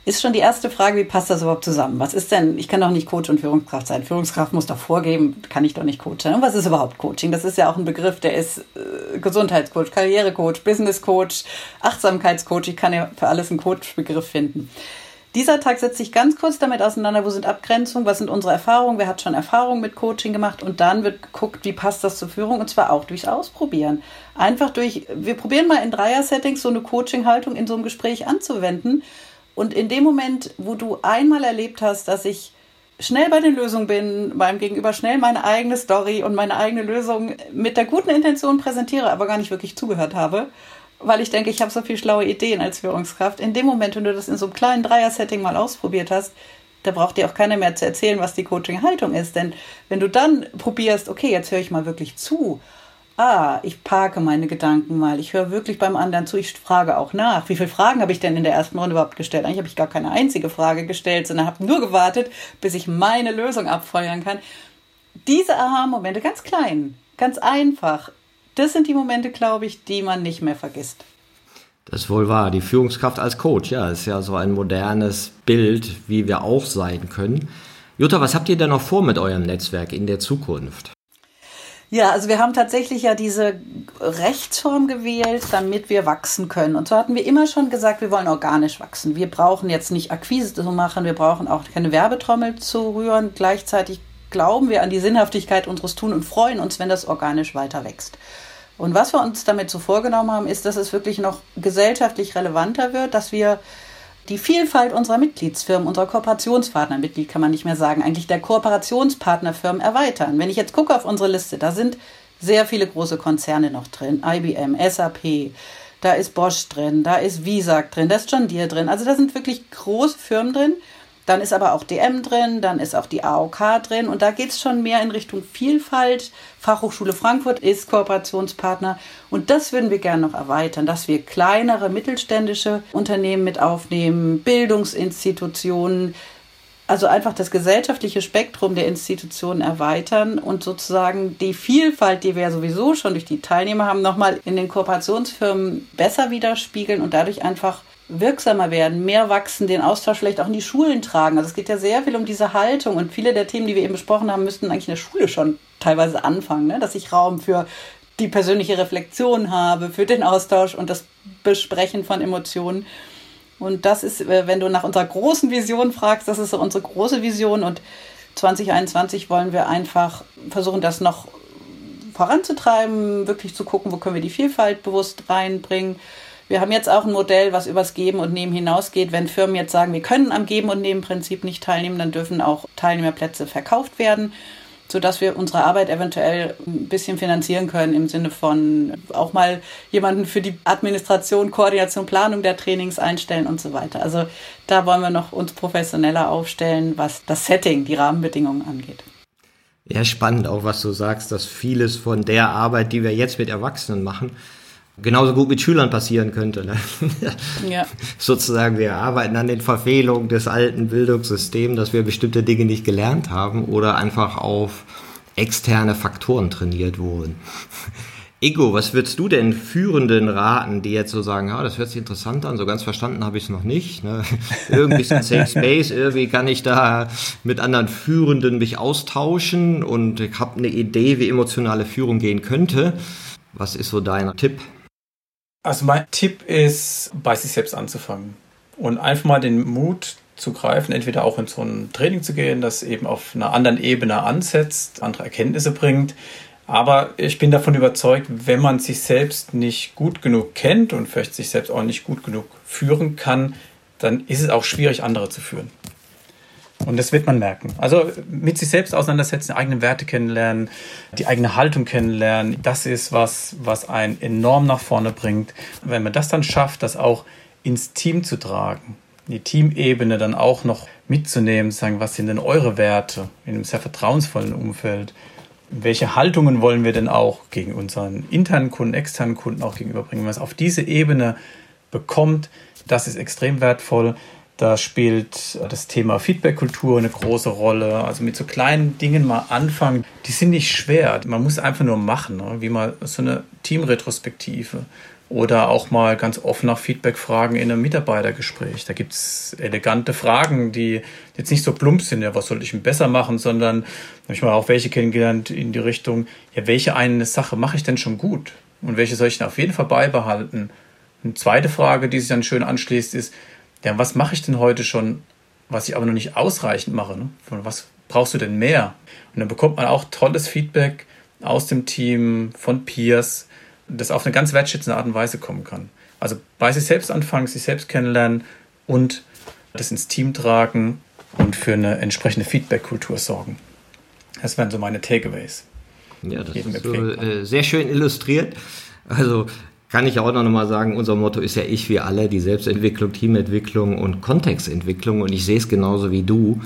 Ist schon die erste Frage, wie passt das überhaupt zusammen? Was ist denn, ich kann doch nicht Coach und Führungskraft sein. Führungskraft muss doch vorgeben, kann ich doch nicht coachen. Und was ist überhaupt Coaching? Das ist ja auch ein Begriff, der ist äh, Gesundheitscoach, Karrierecoach, Businesscoach, Achtsamkeitscoach. Ich kann ja für alles einen Coach-Begriff finden. Dieser Tag setzt sich ganz kurz damit auseinander, wo sind Abgrenzungen, was sind unsere Erfahrungen, wer hat schon Erfahrungen mit Coaching gemacht und dann wird geguckt, wie passt das zur Führung und zwar auch durchs Ausprobieren. Einfach durch, wir probieren mal in Dreier-Settings so eine Coaching-Haltung in so einem Gespräch anzuwenden und in dem Moment, wo du einmal erlebt hast, dass ich schnell bei den Lösungen bin, meinem Gegenüber schnell meine eigene Story und meine eigene Lösung mit der guten Intention präsentiere, aber gar nicht wirklich zugehört habe weil ich denke, ich habe so viele schlaue Ideen als Führungskraft. In dem Moment, wenn du das in so einem kleinen Dreier-Setting mal ausprobiert hast, da braucht dir auch keiner mehr zu erzählen, was die Coaching-Haltung ist. Denn wenn du dann probierst, okay, jetzt höre ich mal wirklich zu. Ah, ich parke meine Gedanken mal. Ich höre wirklich beim anderen zu. Ich frage auch nach. Wie viele Fragen habe ich denn in der ersten Runde überhaupt gestellt? Eigentlich habe ich gar keine einzige Frage gestellt, sondern habe nur gewartet, bis ich meine Lösung abfeuern kann. Diese Aha-Momente, ganz klein, ganz einfach, das sind die Momente, glaube ich, die man nicht mehr vergisst. Das ist wohl wahr. Die Führungskraft als Coach, ja, ist ja so ein modernes Bild, wie wir auch sein können. Jutta, was habt ihr denn noch vor mit eurem Netzwerk in der Zukunft? Ja, also wir haben tatsächlich ja diese Rechtsform gewählt, damit wir wachsen können. Und so hatten wir immer schon gesagt, wir wollen organisch wachsen. Wir brauchen jetzt nicht Akquise zu machen, wir brauchen auch keine Werbetrommel zu rühren. Gleichzeitig glauben wir an die Sinnhaftigkeit unseres Tun und freuen uns, wenn das organisch weiter wächst. Und was wir uns damit so vorgenommen haben, ist, dass es wirklich noch gesellschaftlich relevanter wird, dass wir die Vielfalt unserer Mitgliedsfirmen, unserer Kooperationspartner, Mitglied kann man nicht mehr sagen, eigentlich der Kooperationspartnerfirmen erweitern. Wenn ich jetzt gucke auf unsere Liste, da sind sehr viele große Konzerne noch drin, IBM, SAP, da ist Bosch drin, da ist Visag drin, da ist John Deere drin. Also da sind wirklich große Firmen drin, dann ist aber auch DM drin, dann ist auch die AOK drin und da geht es schon mehr in Richtung Vielfalt. Fachhochschule Frankfurt ist Kooperationspartner und das würden wir gerne noch erweitern, dass wir kleinere mittelständische Unternehmen mit aufnehmen, Bildungsinstitutionen, Also einfach das gesellschaftliche Spektrum der Institutionen erweitern und sozusagen die Vielfalt, die wir ja sowieso schon durch die Teilnehmer haben, nochmal in den Kooperationsfirmen besser widerspiegeln und dadurch einfach wirksamer werden, mehr wachsen, den Austausch vielleicht auch in die Schulen tragen. Also es geht ja sehr viel um diese Haltung und viele der Themen, die wir eben besprochen haben, müssten eigentlich in der Schule schon teilweise anfangen, ne? dass ich Raum für die persönliche Reflexion habe, für den Austausch und das Besprechen von Emotionen. Und das ist, äh, wenn du nach unserer großen Vision fragst, das ist so unsere große Vision und 2021 wollen wir einfach versuchen, das noch voranzutreiben, wirklich zu gucken, wo können wir die Vielfalt bewusst reinbringen wir haben jetzt auch ein Modell, was übers Geben und Nehmen hinausgeht. Wenn Firmen jetzt sagen, wir können am Geben und Nehmen Prinzip nicht teilnehmen, dann dürfen auch Teilnehmerplätze verkauft werden, sodass wir unsere Arbeit eventuell ein bisschen finanzieren können im Sinne von auch mal jemanden für die Administration, Koordination, Planung der Trainings einstellen und so weiter. Also da wollen wir noch uns professioneller aufstellen, was das Setting, die Rahmenbedingungen angeht. Ja, spannend auch, was du sagst, dass vieles von der Arbeit, die wir jetzt mit Erwachsenen machen, genauso gut mit Schülern passieren könnte. Ne? Ja. Sozusagen, wir arbeiten an den Verfehlungen des alten Bildungssystems, dass wir bestimmte Dinge nicht gelernt haben oder einfach auf externe Faktoren trainiert wurden. Ego, was würdest du denn Führenden raten, die jetzt so sagen, ja, das hört sich interessant an, so ganz verstanden habe ich es noch nicht. Ne? Irgendwie ist ein Safe Space, irgendwie kann ich da mit anderen Führenden mich austauschen und ich habe eine Idee, wie emotionale Führung gehen könnte. Was ist so dein Tipp? Also mein Tipp ist, bei sich selbst anzufangen und einfach mal den Mut zu greifen, entweder auch in so ein Training zu gehen, das eben auf einer anderen Ebene ansetzt, andere Erkenntnisse bringt. Aber ich bin davon überzeugt, wenn man sich selbst nicht gut genug kennt und vielleicht sich selbst auch nicht gut genug führen kann, dann ist es auch schwierig, andere zu führen. Und das wird man merken. Also mit sich selbst auseinandersetzen, eigene Werte kennenlernen, die eigene Haltung kennenlernen, das ist was, was einen enorm nach vorne bringt. Wenn man das dann schafft, das auch ins Team zu tragen, die Teamebene dann auch noch mitzunehmen, sagen, was sind denn eure Werte in einem sehr vertrauensvollen Umfeld? Welche Haltungen wollen wir denn auch gegen unseren internen Kunden, externen Kunden auch gegenüberbringen? Wenn man es auf diese Ebene bekommt, das ist extrem wertvoll. Da spielt das Thema Feedback-Kultur eine große Rolle. Also mit so kleinen Dingen mal anfangen. Die sind nicht schwer. Man muss einfach nur machen, ne? wie mal so eine Teamretrospektive. Oder auch mal ganz offen nach Feedback fragen in einem Mitarbeitergespräch. Da gibt es elegante Fragen, die jetzt nicht so plump sind, ja, was soll ich denn besser machen, sondern habe ich mal auch welche kennengelernt in die Richtung, ja, welche eine Sache mache ich denn schon gut? Und welche soll ich denn auf jeden Fall beibehalten? Eine zweite Frage, die sich dann schön anschließt, ist, ja, was mache ich denn heute schon, was ich aber noch nicht ausreichend mache? Ne? Von was brauchst du denn mehr? Und dann bekommt man auch tolles Feedback aus dem Team, von Peers, das auf eine ganz wertschätzende Art und Weise kommen kann. Also bei sich selbst anfangen, sich selbst kennenlernen und das ins Team tragen und für eine entsprechende Feedback-Kultur sorgen. Das wären so meine Takeaways. Ja, das ist so, äh, sehr schön illustriert. Also kann ich auch noch mal sagen, unser Motto ist ja ich wie alle, die Selbstentwicklung, Teamentwicklung und Kontextentwicklung. Und ich sehe es genauso wie du,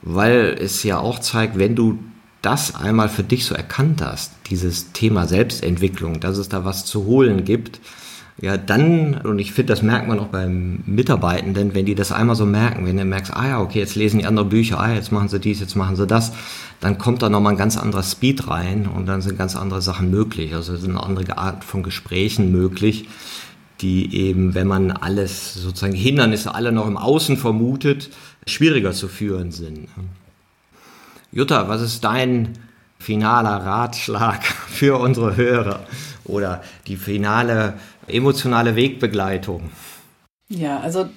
weil es ja auch zeigt, wenn du das einmal für dich so erkannt hast, dieses Thema Selbstentwicklung, dass es da was zu holen gibt, ja, dann, und ich finde, das merkt man auch beim Mitarbeitenden, wenn die das einmal so merken, wenn du merkst, ah ja, okay, jetzt lesen die andere Bücher, ah, jetzt machen sie dies, jetzt machen sie das, dann kommt da nochmal ein ganz anderer Speed rein und dann sind ganz andere Sachen möglich. Also sind eine andere Art von Gesprächen möglich, die eben, wenn man alles, sozusagen Hindernisse alle noch im Außen vermutet, schwieriger zu führen sind. Jutta, was ist dein finaler Ratschlag für unsere Hörer oder die finale emotionale Wegbegleitung? Ja, also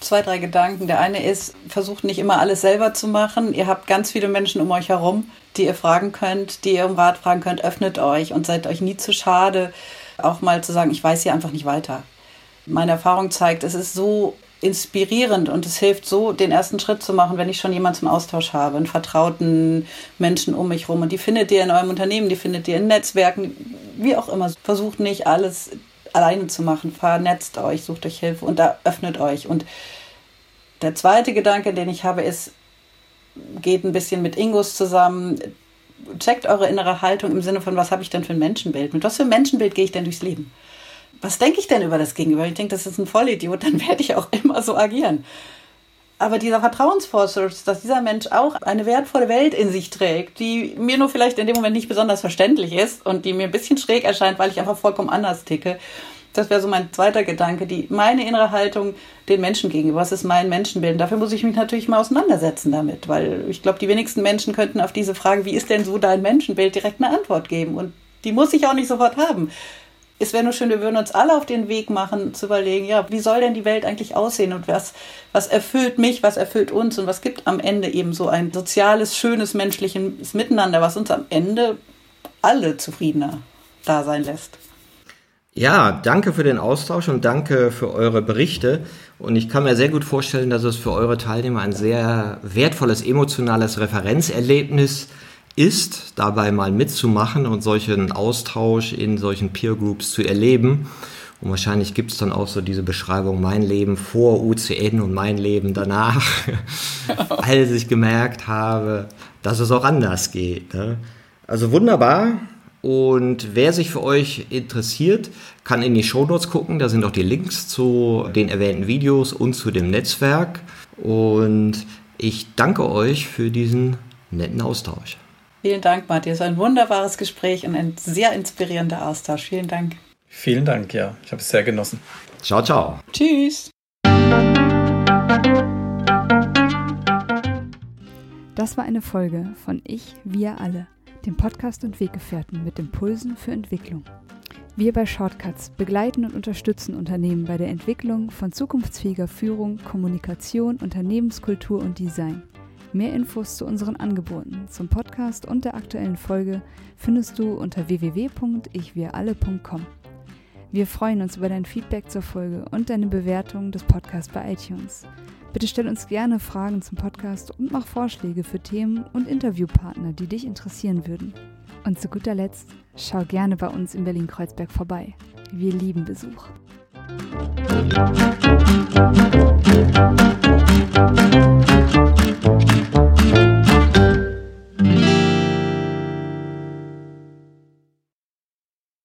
zwei, drei Gedanken. Der eine ist, versucht nicht immer alles selber zu machen. Ihr habt ganz viele Menschen um euch herum, die ihr fragen könnt, die ihr um Rat fragen könnt. Öffnet euch und seid euch nie zu schade, auch mal zu sagen, ich weiß hier einfach nicht weiter. Meine Erfahrung zeigt, es ist so inspirierend und es hilft so, den ersten Schritt zu machen, wenn ich schon jemanden zum Austausch habe, einen vertrauten Menschen um mich herum. Und die findet ihr in eurem Unternehmen, die findet ihr in Netzwerken, wie auch immer. Versucht nicht alles alleine zu machen. Vernetzt euch, sucht euch Hilfe und da öffnet euch. Und der zweite Gedanke, den ich habe, ist, geht ein bisschen mit Ingos zusammen. Checkt eure innere Haltung im Sinne von, was habe ich denn für ein Menschenbild? Mit was für ein Menschenbild gehe ich denn durchs Leben? Was denke ich denn über das Gegenüber? Ich denke, das ist ein Vollidiot, dann werde ich auch immer so agieren. aber dieser Vertrauensvorschuss, dass dieser Mensch auch eine wertvolle Welt in sich trägt, die mir nur vielleicht in dem Moment nicht besonders verständlich ist und die mir ein bisschen schräg erscheint, weil ich einfach vollkommen anders ticke. Das wäre so mein zweiter Gedanke, die meine innere Haltung den Menschen gegenüber. Was ist mein Menschenbild? Dafür muss ich mich natürlich mal auseinandersetzen damit, weil ich glaube, die wenigsten Menschen könnten auf diese Frage, wie ist denn so dein Menschenbild, direkt eine Antwort geben. Und die muss ich auch nicht sofort haben es wäre nur schön, wir würden uns alle auf den Weg machen, zu überlegen, ja, wie soll denn die Welt eigentlich aussehen und was, was erfüllt mich, was erfüllt uns und was gibt am Ende eben so ein soziales, schönes, menschliches Miteinander, was uns am Ende alle zufriedener da sein lässt. Ja, danke für den Austausch und danke für eure Berichte. Und ich kann mir sehr gut vorstellen, dass es für eure Teilnehmer ein sehr wertvolles emotionales Referenzerlebnis ist ist, dabei mal mitzumachen und solchen Austausch in solchen Peer Groups zu erleben. Und wahrscheinlich gibt es dann auch so diese Beschreibung, mein Leben vor UCN und mein Leben danach, als ich gemerkt habe, dass es auch anders geht. Ne? Also wunderbar. Und wer sich für euch interessiert, kann in die Shownotes gucken. Da sind auch die Links zu den erwähnten Videos und zu dem Netzwerk. Und ich danke euch für diesen netten Austausch. Vielen Dank, Matthias. Ein wunderbares Gespräch und ein sehr inspirierender Austausch. Vielen Dank. Vielen Dank, ja. Ich habe es sehr genossen. Ciao, ciao. Tschüss. Das war eine Folge von Ich, wir alle, dem Podcast und Weggefährten mit Impulsen für Entwicklung. Wir bei Shortcuts begleiten und unterstützen Unternehmen bei der Entwicklung von zukunftsfähiger Führung, Kommunikation, Unternehmenskultur und Design. Mehr Infos zu unseren Angeboten, zum Podcast und der aktuellen Folge findest du unter www.ichwiralle.com. Wir freuen uns über dein Feedback zur Folge und deine Bewertung des Podcasts bei iTunes. Bitte stell uns gerne Fragen zum Podcast und mach Vorschläge für Themen und Interviewpartner, die dich interessieren würden. Und zu guter Letzt, schau gerne bei uns in Berlin-Kreuzberg vorbei. Wir lieben Besuch. Musik Thank you.